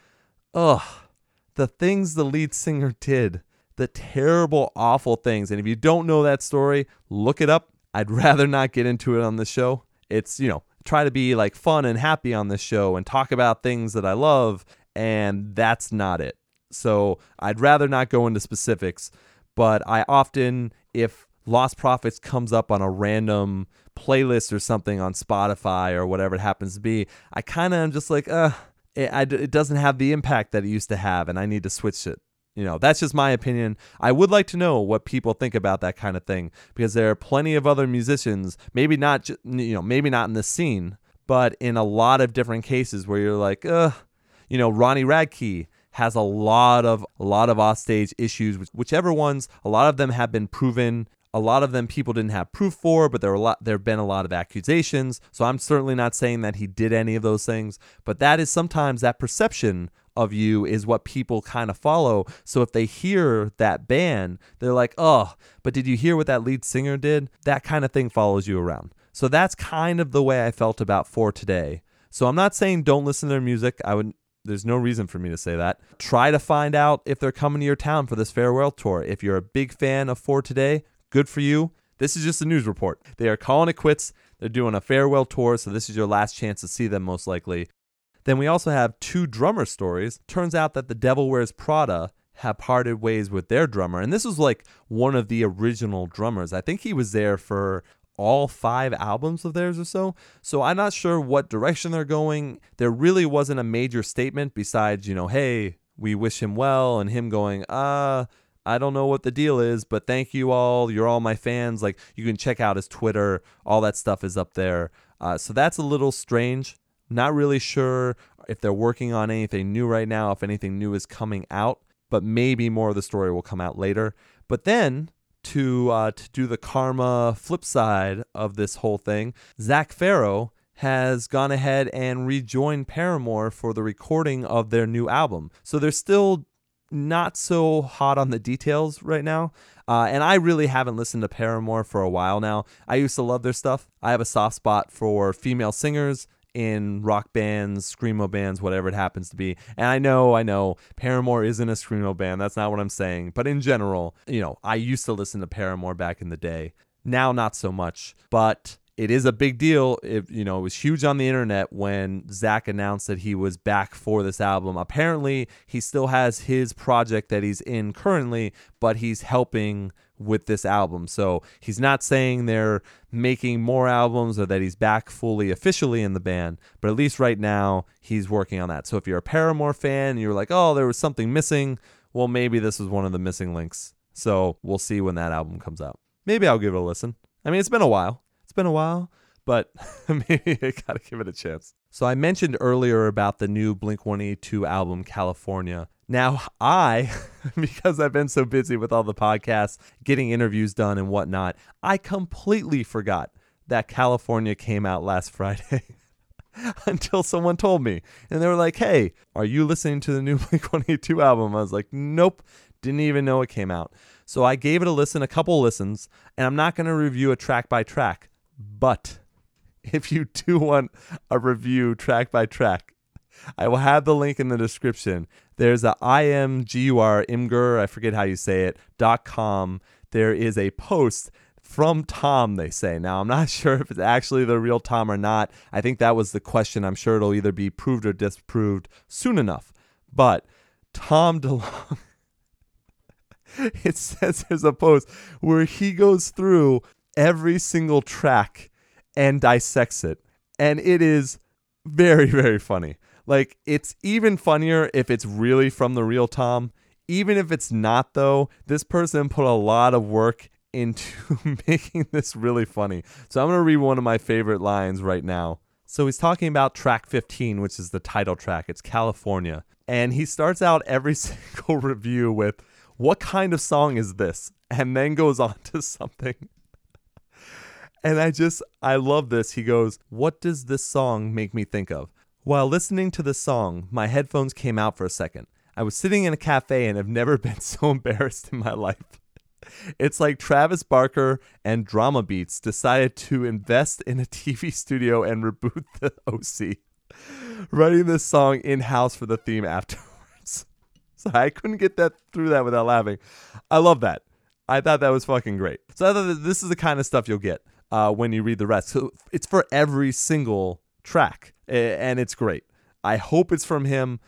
[SPEAKER 1] ugh, the things the lead singer did, the terrible, awful things. And if you don't know that story, look it up. I'd rather not get into it on the show. It's, you know, try to be like fun and happy on this show and talk about things that I love and that's not it. So I'd rather not go into specifics, but I often, if Lostprophets comes up on a random playlist or something on Spotify or whatever it happens to be, I kind of am just like, uh, it, it doesn't have the impact that it used to have, and I need to switch it. You know, that's just my opinion. I would like to know what people think about that kind of thing because there are plenty of other musicians, maybe not, you know, maybe not in the scene, but in a lot of different cases where you're like, uh, you know, Ronnie Radke has a lot of a lot of offstage issues, whichever ones, a lot of them have been proven. A lot of them people didn't have proof for, but there were a lot there have been a lot of accusations. So I'm certainly not saying that he did any of those things, but that is sometimes that perception of you is what people kind of follow. So if they hear that band, they're like, "Oh, but did you hear what that lead singer did?" That kind of thing follows you around. So that's kind of the way I felt about For Today. So I'm not saying don't listen to their music. I would there's no reason for me to say that. Try to find out if they're coming to your town for this farewell tour. If you're a big fan of For Today, good for you. This is just a news report. They are calling it quits. They're doing a farewell tour, so this is your last chance to see them most likely. Then we also have two drummer stories. Turns out that the Devil Wears Prada have parted ways with their drummer, and this was like one of the original drummers. I think he was there for all five albums of theirs or so. So I'm not sure what direction they're going. There really wasn't a major statement besides, you know, hey, we wish him well, and him going, uh, I don't know what the deal is, but thank you all. You're all my fans. Like, you can check out his Twitter. All that stuff is up there. Uh, so that's a little strange. Not really sure if they're working on anything new right now, if anything new is coming out, but maybe more of the story will come out later. But then to uh, to do the karma flip side of this whole thing, Zac Farro has gone ahead and rejoined Paramore for the recording of their new album. So they're still not so hot on the details right now. Uh, and I really haven't listened to Paramore for a while now. I used to love their stuff. I have a soft spot for female singers in rock bands, screamo bands, whatever it happens to be. And I know, I know, Paramore isn't a screamo band. That's not what I'm saying. But in general, you know, I used to listen to Paramore back in the day. Now, not so much. But it is a big deal. It, you know, it was huge on the internet when Zach announced that he was back for this album. Apparently, he still has his project that he's in currently, but he's helping with this album. So he's not saying they're making more albums or that he's back fully officially in the band, but at least right now he's working on that. So if you're a Paramore fan and you're like, oh, there was something missing, well, maybe this was one of the missing links. So we'll see when that album comes out. Maybe I'll give it a listen. I mean, it's been a while been a while, but maybe I gotta give it a chance. So I mentioned earlier about the new Blink 182 album, California. Now, I, because I've been so busy with all the podcasts, getting interviews done and whatnot, I completely forgot that California came out last Friday. until someone told me. And they were like, hey, are you listening to the new Blink 182 album? I was like, nope, didn't even know it came out. So I gave it a listen, a couple listens, and I'm not going to review it track by track. But if you do want a review track by track, I will have the link in the description. There's a imgur imgur, I forget how you say it, dot com. There is a post from Tom, they say. Now, I'm not sure if it's actually the real Tom or not. I think that was the question. I'm sure it'll either be proved or disproved soon enough. But Tom DeLonge. it says there's a post where he goes through every single track and dissects it. And it is very, very funny. Like, it's even funnier if it's really from the real Tom. Even if it's not, though, this person put a lot of work into making this really funny. So I'm going to read one of my favorite lines right now. So he's talking about track 15, which is the title track. It's California. And he starts out every single review with, What kind of song is this? And then goes on to something and I just, I love this. He goes, What does this song make me think of? While listening to this song, my headphones came out for a second. I was sitting in a cafe and have never been so embarrassed in my life. It's like Travis Barker and Drama Beats decided to invest in a TV studio and reboot the OC, writing this song in house for the theme afterwards. So I couldn't get that through that without laughing. I love that. I thought that was fucking great. So I thought that this is the kind of stuff you'll get uh, when you read the rest. So it's for every single track, and it's great. I hope it's from him,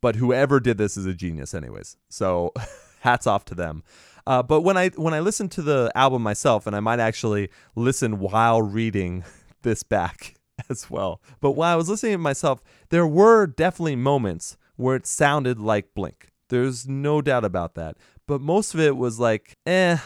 [SPEAKER 1] but whoever did this is a genius, anyways. So hats off to them. Uh, but when I when I listen to the album myself, and I might actually listen while reading this back as well. But while I was listening to myself, there were definitely moments where it sounded like Blink. There's no doubt about that. But most of it was like, eh,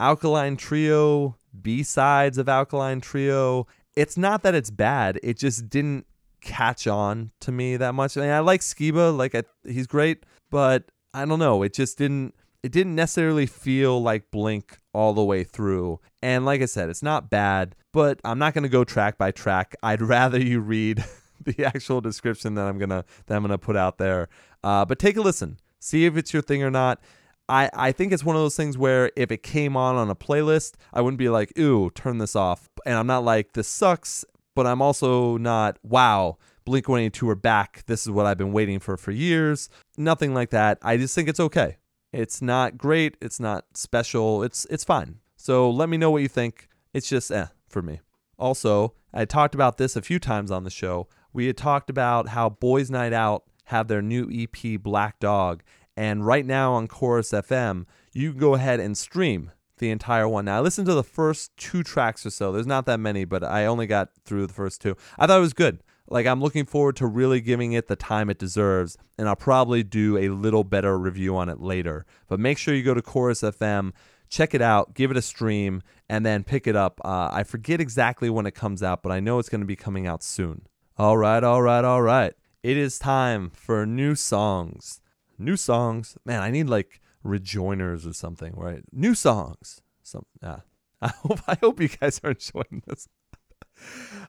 [SPEAKER 1] Alkaline Trio, B sides of Alkaline Trio. It's not that it's bad. It just didn't catch on to me that much. I mean, I like Skiba, like I, he's great, but I don't know. It just didn't. It didn't necessarily feel like Blink all the way through. And like I said, it's not bad, but I'm not gonna go track by track. I'd rather you read the actual description that I'm gonna that I'm gonna put out there. Uh, but take a listen, see if it's your thing or not. I, I think it's one of those things where if it came on on a playlist, I wouldn't be like, ooh, turn this off. And I'm not like, this sucks, but I'm also not, wow, Blink 182 are back. This is what I've been waiting for for years. Nothing like that. I just think it's okay. It's not great. It's not special. It's it's fine. So let me know what you think. It's just eh for me. Also, I talked about this a few times on the show. We had talked about how Boys Night Out have their new EP Black Dog and right now on Chorus FM, you can go ahead and stream the entire one. Now, I listened to the first two tracks or so. There's not that many, but I only got through the first two. I thought it was good. Like, I'm looking forward to really giving it the time it deserves, and I'll probably do a little better review on it later. But make sure you go to Chorus FM, check it out, give it a stream, and then pick it up. Uh, I forget exactly when it comes out, but I know it's going to be coming out soon. All right, all right, all right. It is time for new songs new songs. Man, I need like rejoiners or something, right? New songs. Some yeah. I hope I hope you guys are enjoying this.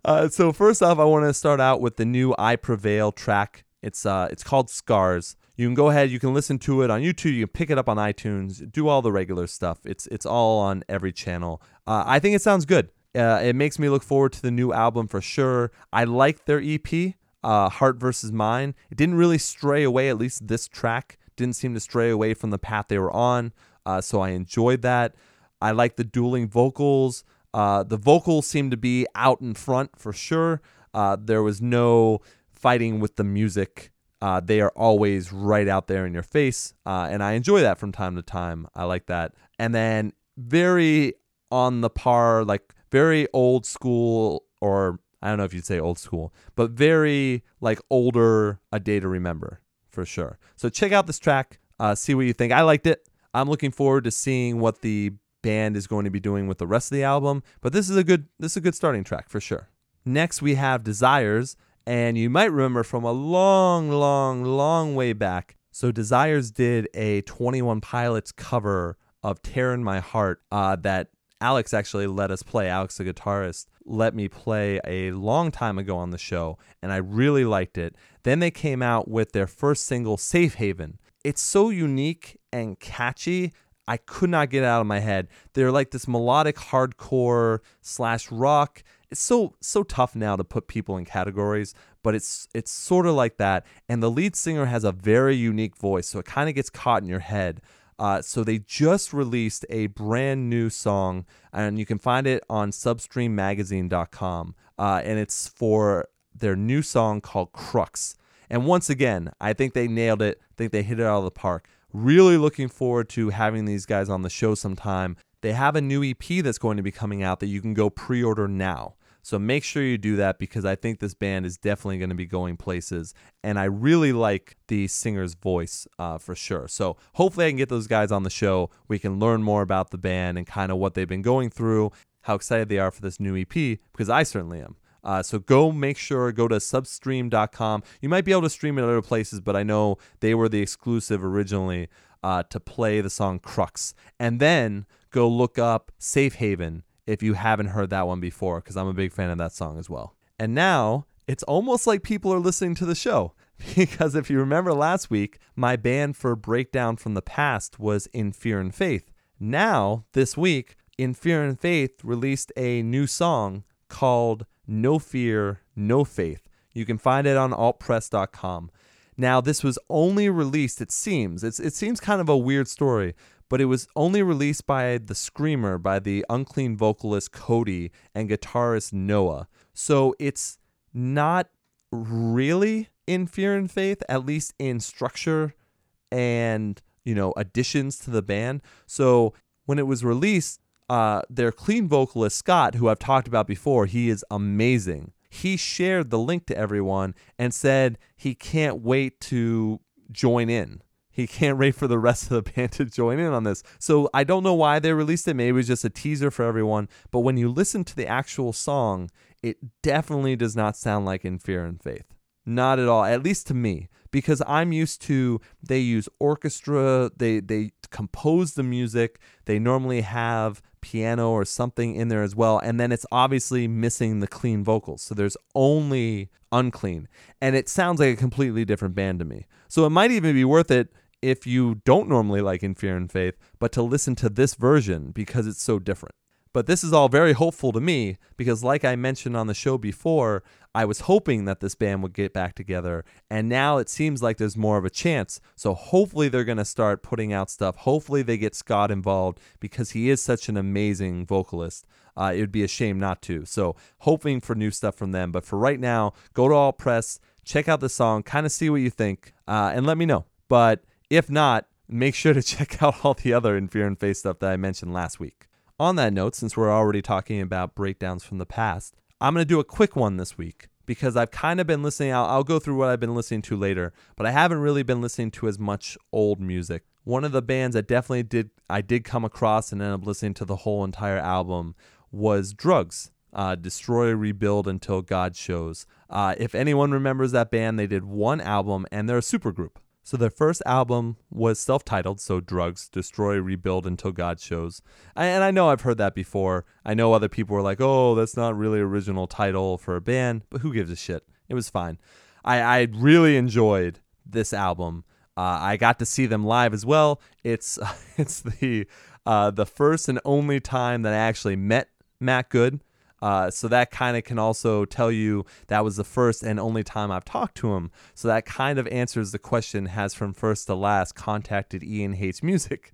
[SPEAKER 1] Uh, so first off, I want to start out with the new "I Prevail" track. It's uh, it's called "Scars." You can go ahead, you can listen to it on YouTube, you can pick it up on iTunes, do all the regular stuff. It's it's all on every channel. Uh, I think it sounds good. Uh, it makes me look forward to the new album for sure. I like their EP, uh, Heart versus Mind. It didn't really stray away, at least this track didn't seem to stray away from the path they were on. Uh, so I enjoyed that. I like the dueling vocals. Uh, the vocals seem to be out in front for sure. Uh, there was no fighting with the music. Uh, they are always right out there in your face. Uh, and I enjoy that from time to time. I like that. And then very on the par, like very old school, or I don't know if you'd say old school, but very like older, a day to remember for sure. So check out this track, uh, see what you think. I liked it. I'm looking forward to seeing what the band is going to be doing with the rest of the album, but this is a good this is a good starting track for sure. Next we have Desires, and you might remember from a long, long, long way back. So Desires did a 21 Pilots cover of "Tear in My Heart" uh, that Alex actually let us play. Alex, the guitarist, let me play a long time ago on the show, and I really liked it. Then they came out with their first single, Safe Haven. It's so unique and catchy. I could not get it out of my head. They're like this melodic hardcore slash rock. It's so so tough now to put people in categories, but it's it's sort of like that. And the lead singer has a very unique voice, so it kind of gets caught in your head. Uh, so they just released a brand new song, and you can find it on SubstreamMagazine.com. Uh, and it's for their new song called Crux. And once again, I think they nailed it. I think they hit it out of the park. Really looking forward to having these guys on the show sometime. They have a new EP that's going to be coming out that you can go pre order now. So make sure you do that because I think this band is definitely going to be going places. And I really like the singer's voice uh, for sure. So hopefully I can get those guys on the show. We can learn more about the band and kind of what they've been going through, how excited they are for this new EP, because I certainly am. Uh, so go make sure go to substream.com. You might be able to stream it other places, but I know they were the exclusive originally uh, to play the song Crux. And then go look up Safe Haven if you haven't heard that one before, because I'm a big fan of that song as well. And now it's almost like people are listening to the show. Because if you remember last week, my band for Breakdown from the Past was In Fear and Faith. Now, this week, In Fear and Faith released a new song called No Fear, No Faith. You can find it on altpress.com. Now, this was only released, it seems, it's, it seems kind of a weird story, but it was only released by the Screamer, by the unclean vocalist Cody and guitarist Noah. So it's not really in Fear and Faith, at least in structure and, you know, additions to the band. So when it was released, uh, their clean vocalist, Scott, who I've talked about before, he is amazing. He shared the link to everyone and said he can't wait to join in. He can't wait for the rest of the band to join in on this. So I don't know why they released it. Maybe it was just a teaser for everyone. But when you listen to the actual song, it definitely does not sound like In Fear and Faith. Not at all, at least to me, because I'm used to they use orchestra, they they compose the music, they normally have piano or something in there as well, and then it's obviously missing the clean vocals. So there's only unclean, and it sounds like a completely different band to me. So it might even be worth it if you don't normally like In Fear and Faith, but to listen to this version because it's so different. But this is all very hopeful to me because, like I mentioned on the show before, I was hoping that this band would get back together. And now it seems like there's more of a chance. So hopefully they're going to start putting out stuff. Hopefully they get Scott involved because he is such an amazing vocalist. Uh, it would be a shame not to. So hoping for new stuff from them. But for right now, go to AltPress, check out the song, kind of see what you think, uh, and let me know. But if not, make sure to check out all the other In Fear and Faith stuff that I mentioned last week. On that note, since we're already talking about breakdowns from the past, I'm going to do a quick one this week because I've kind of been listening. I'll, I'll, go through what I've been listening to later, but I haven't really been listening to as much old music. One of the bands that definitely did I did come across and end up listening to the whole entire album was Drugs. Uh, Destroy, Rebuild Until God Shows. Uh, if anyone remembers that band, they did one album and they're a supergroup. So their first album was self-titled, so Drugs, Destroy, Rebuild Until God Shows. And I know I've heard that before. I know other people were like, "Oh, that's not really original title for a band," but who gives a shit? It was fine. I, I really enjoyed this album. Uh, I got to see them live as well. It's it's the uh, the first and only time that I actually met Matt Good. Uh, so that kind of can also tell you that was the first and only time I've talked to him. So that kind of answers the question has from first to last contacted Ian Hates Music.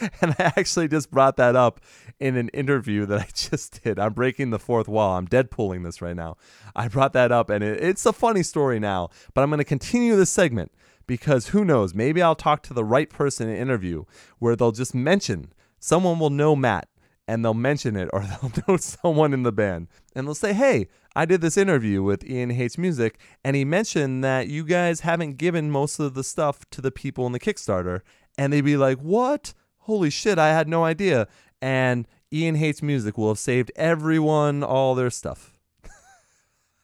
[SPEAKER 1] and I actually just brought that up in an interview that I just did. I'm breaking the fourth wall. I'm deadpooling this right now. I brought that up, and it, it's a funny story now, but I'm going to continue this segment because who knows? Maybe I'll talk to the right person in an interview where they'll just mention someone will know Matt and they'll mention it or they'll know someone in the band and they'll say, Hey, I did this interview with Ian Hates Music and he mentioned that you guys haven't given most of the stuff to the people in the Kickstarter. And they'd be like, What? Holy shit, I had no idea. And Ian Hates Music will have saved everyone all their stuff.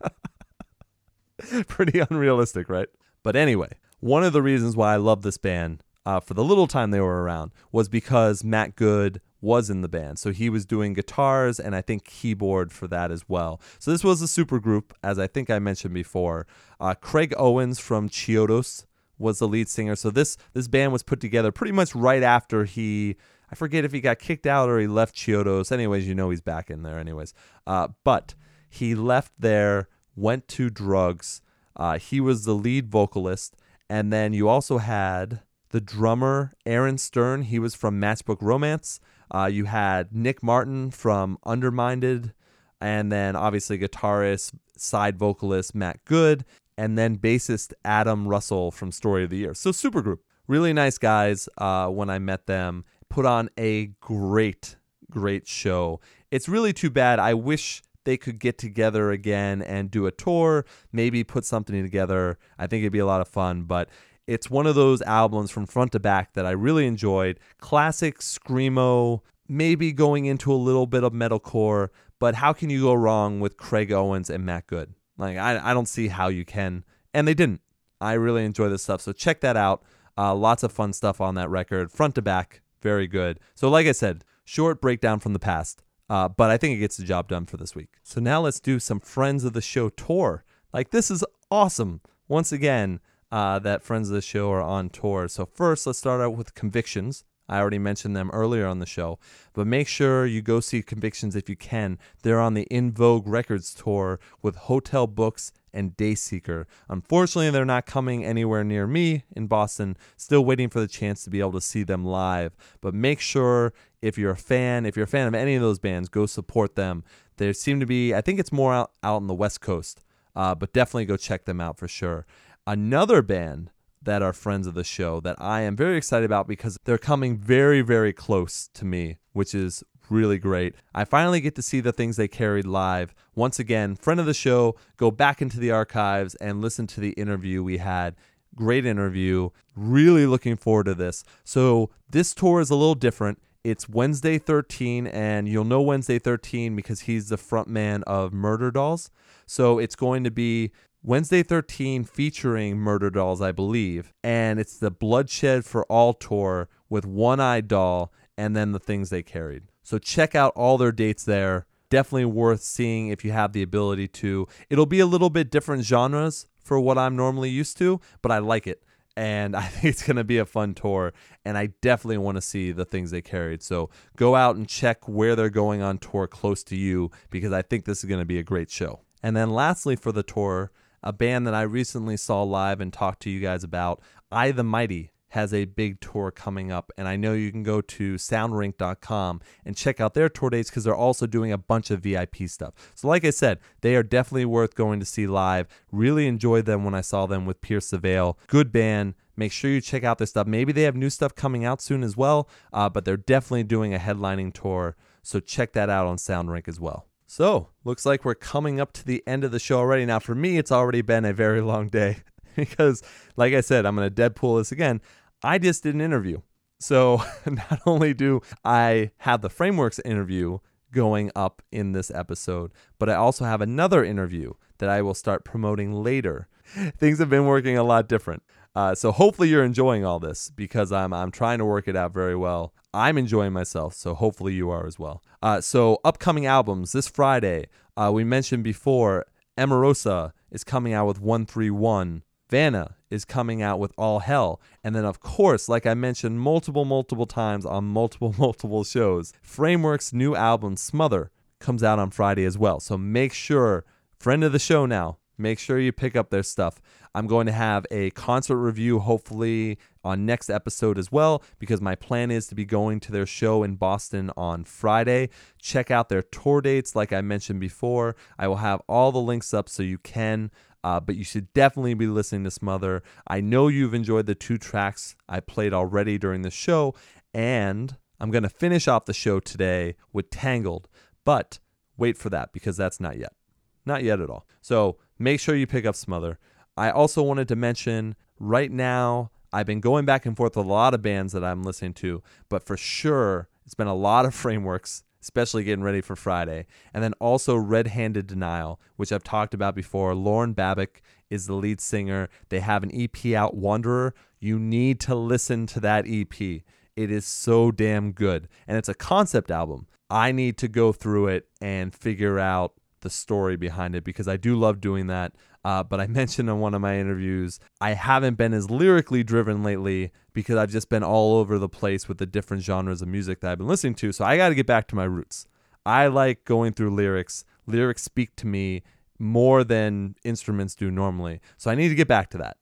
[SPEAKER 1] Pretty unrealistic, right? But anyway, one of the reasons why I love this band uh, for the little time they were around was because Matt Good was in the band. So he was doing guitars and I think keyboard for that as well. So this was a super group, as I think I mentioned before. Uh, Craig Owens from Chiodos was the lead singer. So this this band was put together pretty much right after he. I forget if he got kicked out or he left Chiodos. Anyways, you know he's back in there. Anyways, uh, but he left there, went to drugs. Uh, he was the lead vocalist, and then you also had the drummer Aaron Stern. He was from Matchbook Romance. Uh, you had Nick Martin from Underminded, and then obviously guitarist, side vocalist Matt Good, and then bassist Adam Russell from Story of the Year. So supergroup, really nice guys. Uh, when I met them, put on a great, great show. It's really too bad. I wish they could get together again and do a tour, maybe put something together. I think it'd be a lot of fun, but it's one of those albums from front to back that I really enjoyed. Classic screamo, maybe going into a little bit of metalcore, but how can you go wrong with Craig Owens and Matt Good? Like I, I don't see how you can, and they didn't. I really enjoy this stuff, so check that out. Uh, lots of fun stuff on that record, front to back, very good. So, like I said, short breakdown from the past, uh, but I think it gets the job done for this week. So now let's do some friends of the show tour. Like this is awesome. Once again, uh, that friends of the show are on tour. So, first, let's start out with Convictions. I already mentioned them earlier on the show, but make sure you go see Convictions if you can. They're on the In Vogue Records tour with Hotel Books and Dayseeker. Unfortunately, they're not coming anywhere near me in Boston. Still waiting for the chance to be able to see them live. But make sure if you're a fan, if you're a fan of any of those bands, go support them. There seem to be, I think it's more out, out on the West Coast, uh, but definitely go check them out for sure. Another band that are friends of the show that I am very excited about because they're coming very, very close to me, which is really great. I finally get to see the things they carried live. Once again, friend of the show, go back into the archives and listen to the interview we had. Great interview. Really looking forward to this. So, this tour is a little different. It's Wednesday 13, and you'll know Wednesday 13 because he's the front man of Murderdolls. So, it's going to be Wednesday 13 featuring Murderdolls, I believe. And it's the Bloodshed for All tour with One Eye Doll and then the things they carried. So check out all their dates there. Definitely worth seeing if you have the ability to. It'll be a little bit different genres for what I'm normally used to, but I like it. And I think it's going to be a fun tour. And I definitely want to see the things they carried. So go out and check where they're going on tour close to you because I think this is going to be a great show. And then lastly, for the tour, a band that I recently saw live and talked to you guys about, I the Mighty has a big tour coming up and I know you can go to soundrink.com and check out their tour dates cuz they're also doing a bunch of VIP stuff. So like I said, they are definitely worth going to see live. Really enjoyed them when I saw them with Pierce Veil. Good band. Make sure you check out their stuff. Maybe they have new stuff coming out soon as well, uh, but they're definitely doing a headlining tour. So check that out on Soundrink as well. So, looks like we're coming up to the end of the show already. Now, for me, it's already been a very long day because, like I said, I'm going to Deadpool this again. I just did an interview. So, not only do I have the Frameworks interview going up in this episode, but I also have another interview that I will start promoting later. Things have been working a lot different. Uh, so hopefully you're enjoying all this because I'm I'm trying to work it out very well. I'm enjoying myself, so hopefully you are as well. Uh, so upcoming albums this Friday, uh, we mentioned before, Emarosa is coming out with 131. Vanna is coming out with All Hell. And then, of course, like I mentioned multiple, multiple times on multiple, multiple shows, Framework's new album, Smother, comes out on Friday as well. So make sure, friend of the show now, make sure you pick up their stuff. I'm going to have a concert review hopefully on next episode as well because my plan is to be going to their show in Boston on Friday. Check out their tour dates like I mentioned before. I will have all the links up so you can uh, but you should definitely be listening to Smother. I know you've enjoyed the two tracks I played already during the show, and I'm going to finish off the show today with Tangled, but wait for that because that's not yet. Not yet at all. So make sure you pick up Smother. I also wanted to mention right now, I've been going back and forth with a lot of bands that I'm listening to, but for sure, it's been a lot of frameworks especially getting ready for Friday. And then also Red Handed Denial, which I've talked about before. Lauren Babic is the lead singer. They have an EP out, Wanderer. You need to listen to that EP. It is so damn good. And it's a concept album. I need to go through it and figure out the story behind it because I do love doing that. Uh, but I mentioned in one of my interviews, I haven't been as lyrically driven lately because I've just been all over the place with the different genres of music that I've been listening to. So I got to get back to my roots. I like going through lyrics. Lyrics speak to me more than instruments do normally. So I need to get back to that.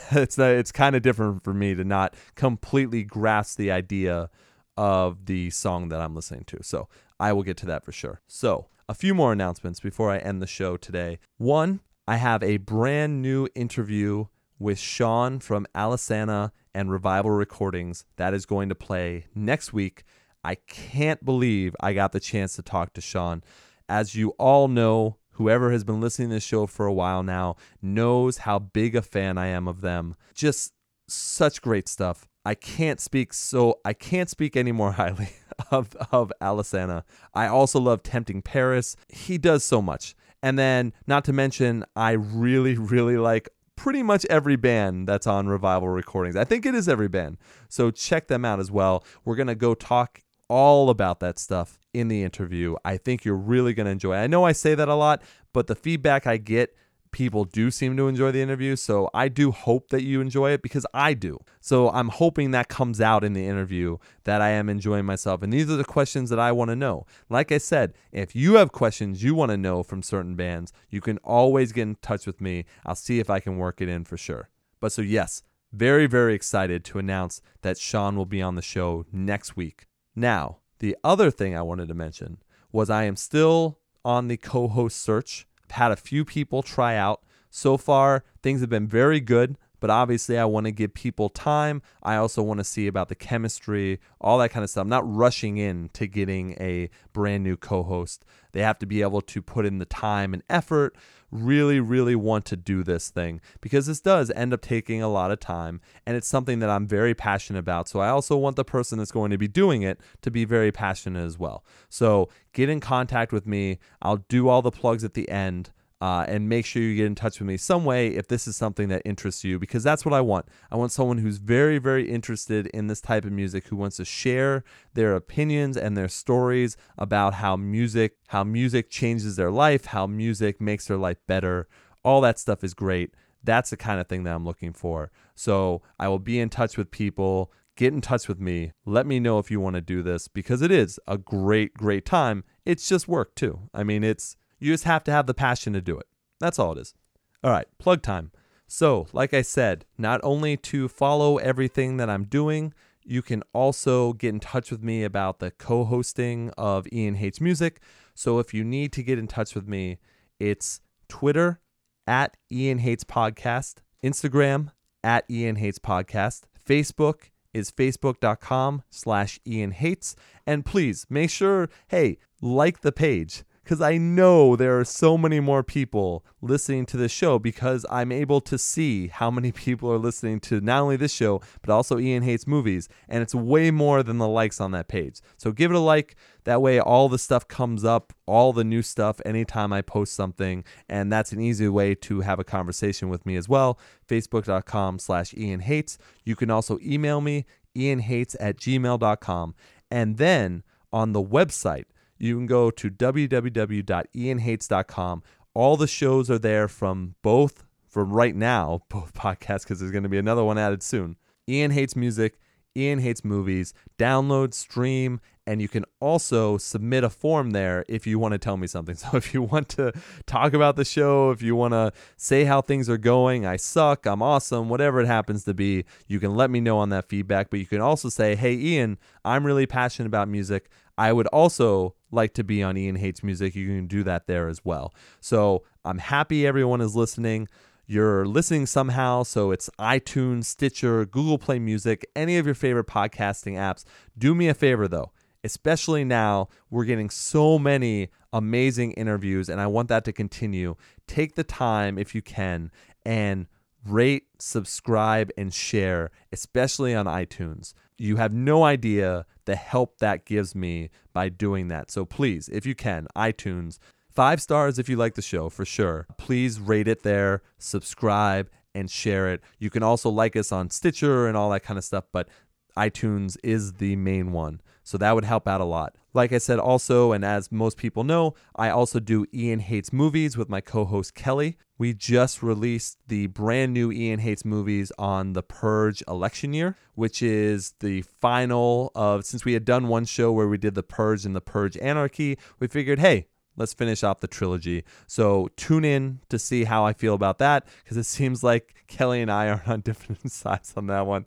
[SPEAKER 1] it's it's kind of different for me to not completely grasp the idea of the song that I'm listening to. So I will get to that for sure. So, a few more announcements before I end the show today. One, I have a brand new interview with Sean from Alesana and Revival Recordings that is going to play next week. I can't believe I got the chance to talk to Sean. As you all know, whoever has been listening to this show for a while now knows how big a fan I am of them. Just such great stuff. I can't speak so I can't speak any more highly of of Alesana. I also love Tempting Paris. He does so much. And then not to mention I really really like pretty much every band that's on Revival Recordings. I think it is every band. So check them out as well. We're going to go talk all about that stuff in the interview. I think you're really going to enjoy it. I know I say that a lot, but the feedback I get people do seem to enjoy the interview. So I do hope that you enjoy it because I do. So I'm hoping that comes out in the interview that I am enjoying myself. And these are the questions that I want to know. Like I said, if you have questions you want to know from certain bands, you can always get in touch with me. I'll see if I can work it in for sure. But so, yes, very, very excited to announce that Sean will be on the show next week. Now, the other thing I wanted to mention was I am still on the co host search had a few people try out. So far, things have been very good, but obviously, I want to give people time. I also want to see about the chemistry, all that kind of stuff. I'm not rushing in to getting a brand new co host. They have to be able to put in the time and effort, really, really want to do this thing because this does end up taking a lot of time and it's something that I'm very passionate about. So I also want the person that's going to be doing it to be very passionate as well. So get in contact with me. I'll do all the plugs at the end. Uh, and make sure you get in touch with me some way if this is something that interests you because that's what I want. I want someone who's very, very interested in this type of music who wants to share their opinions and their stories about how music, how music changes their life, how music makes their life better. All that stuff is great. That's the kind of thing that I'm looking for. So I will be in touch with people. Get in touch with me. Let me know if you want to do this because it is a great, great time. It's just work too. I mean, it's you just have to have the passion to do it. That's all it is. All right, plug time. So, like I said, not only to follow everything that I'm doing, you can also get in touch with me about the co hosting of Ian Hates Music. So, if you need to get in touch with me, it's Twitter at Ian Hates Podcast, Instagram at Ian Hates Podcast, Facebook is facebook.com slash Ian Hates. And please make sure, hey, like the page because I know there are so many more people listening to this show because I'm able to see how many people are listening to not only this show, but also Ian Hates Movies. And it's way more than the likes on that page. So give it a like. That way, all the stuff comes up, all the new stuff, anytime I post something. And that's an easy way to have a conversation with me as well. Facebook.com slash Ian Hates. You can also email me, ianhates at gmail.com. And then on the website, you can go to www.ianhates.com. All the shows are there from both, from right now, both podcasts, because there's going to be another one added soon. Ian Hates Music, Ian Hates Movies. Download, stream, and you can also submit a form there if you want to tell me something. So if you want to talk about the show, if you want to say how things are going, I suck, I'm awesome, whatever it happens to be, you can let me know on that feedback. But you can also say, hey, Ian, I'm really passionate about music. I would also like to be on Ian Hates Music. You can do that there as well. So I'm happy everyone is listening. You're listening somehow, so it's iTunes, Stitcher, Google Play Music, any of your favorite podcasting apps. Do me a favor though, especially now we're getting so many amazing interviews, and I want that to continue. Take the time, if you can, and rate, subscribe, and share, especially on iTunes. You have no idea the help that gives me by doing that. So please, if you can, iTunes, five stars if you like the show for sure. Please rate it there, subscribe, and share it. You can also like us on Stitcher and all that kind of stuff, but iTunes is the main one. So that would help out a lot. Like I said, also, and as most people know, I also do Ian Hates Movies with my co host Kelly. We just released the brand new Ian Hates Movies on the Purge election year, which is the final of, since we had done one show where we did the Purge and the Purge Anarchy, we figured, hey, let's finish off the trilogy. So tune in to see how I feel about that because it seems like Kelly and I are on different sides on that one.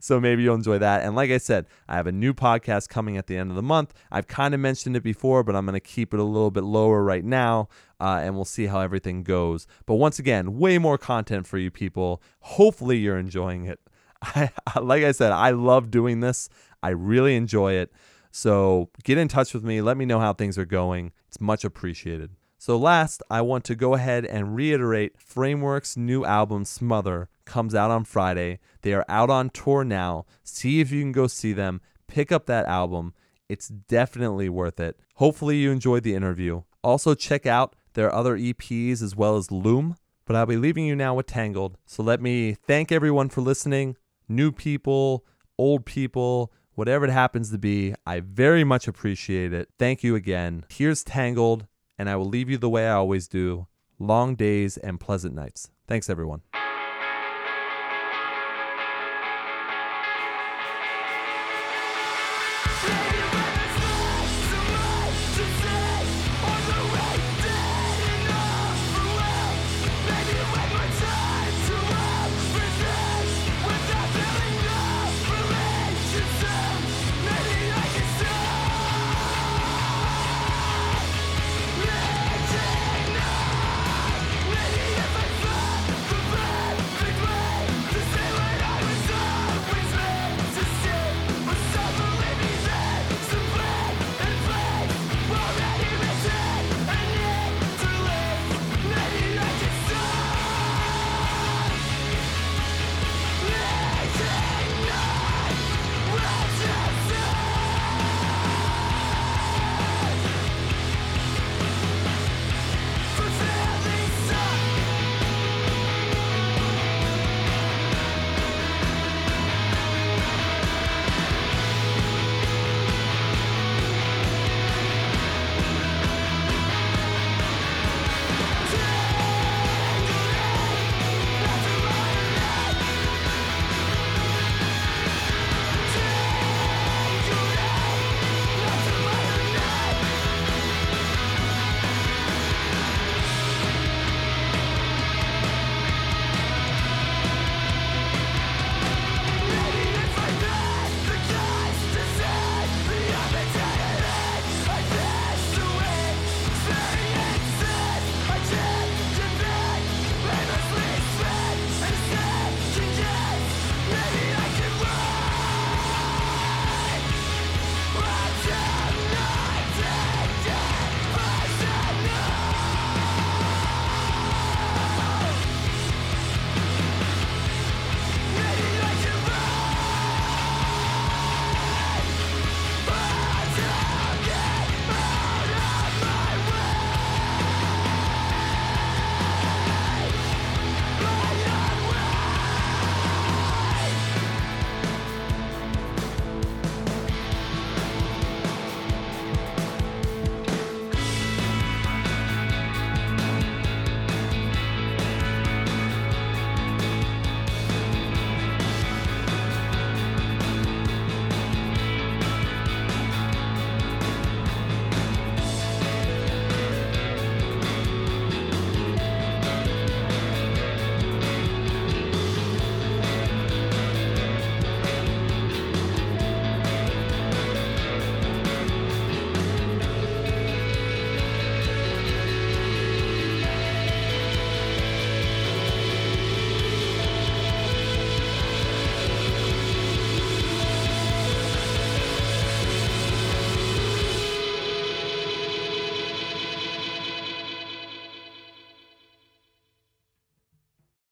[SPEAKER 1] So maybe you'll enjoy that. And like I said, I have a new podcast coming at the end of the month. I've kind of mentioned it before, but I'm going to keep it a little bit lower right now. Uh, and we'll see how everything goes. But once again, way more content for you people. Hopefully, you're enjoying it. I, like I said, I love doing this. I really enjoy it. So get in touch with me. Let me know how things are going. It's much appreciated. So, last, I want to go ahead and reiterate Framework's new album, Smother, comes out on Friday. They are out on tour now. See if you can go see them. Pick up that album. It's definitely worth it. Hopefully, you enjoyed the interview. Also, check out their other EPs as well as Loom. But I'll be leaving you now with Tangled. So, let me thank everyone for listening. New people, old people, whatever it happens to be, I very much appreciate it. Thank you again. Here's Tangled, and I will leave you the way I always do long days and pleasant nights. Thanks, everyone.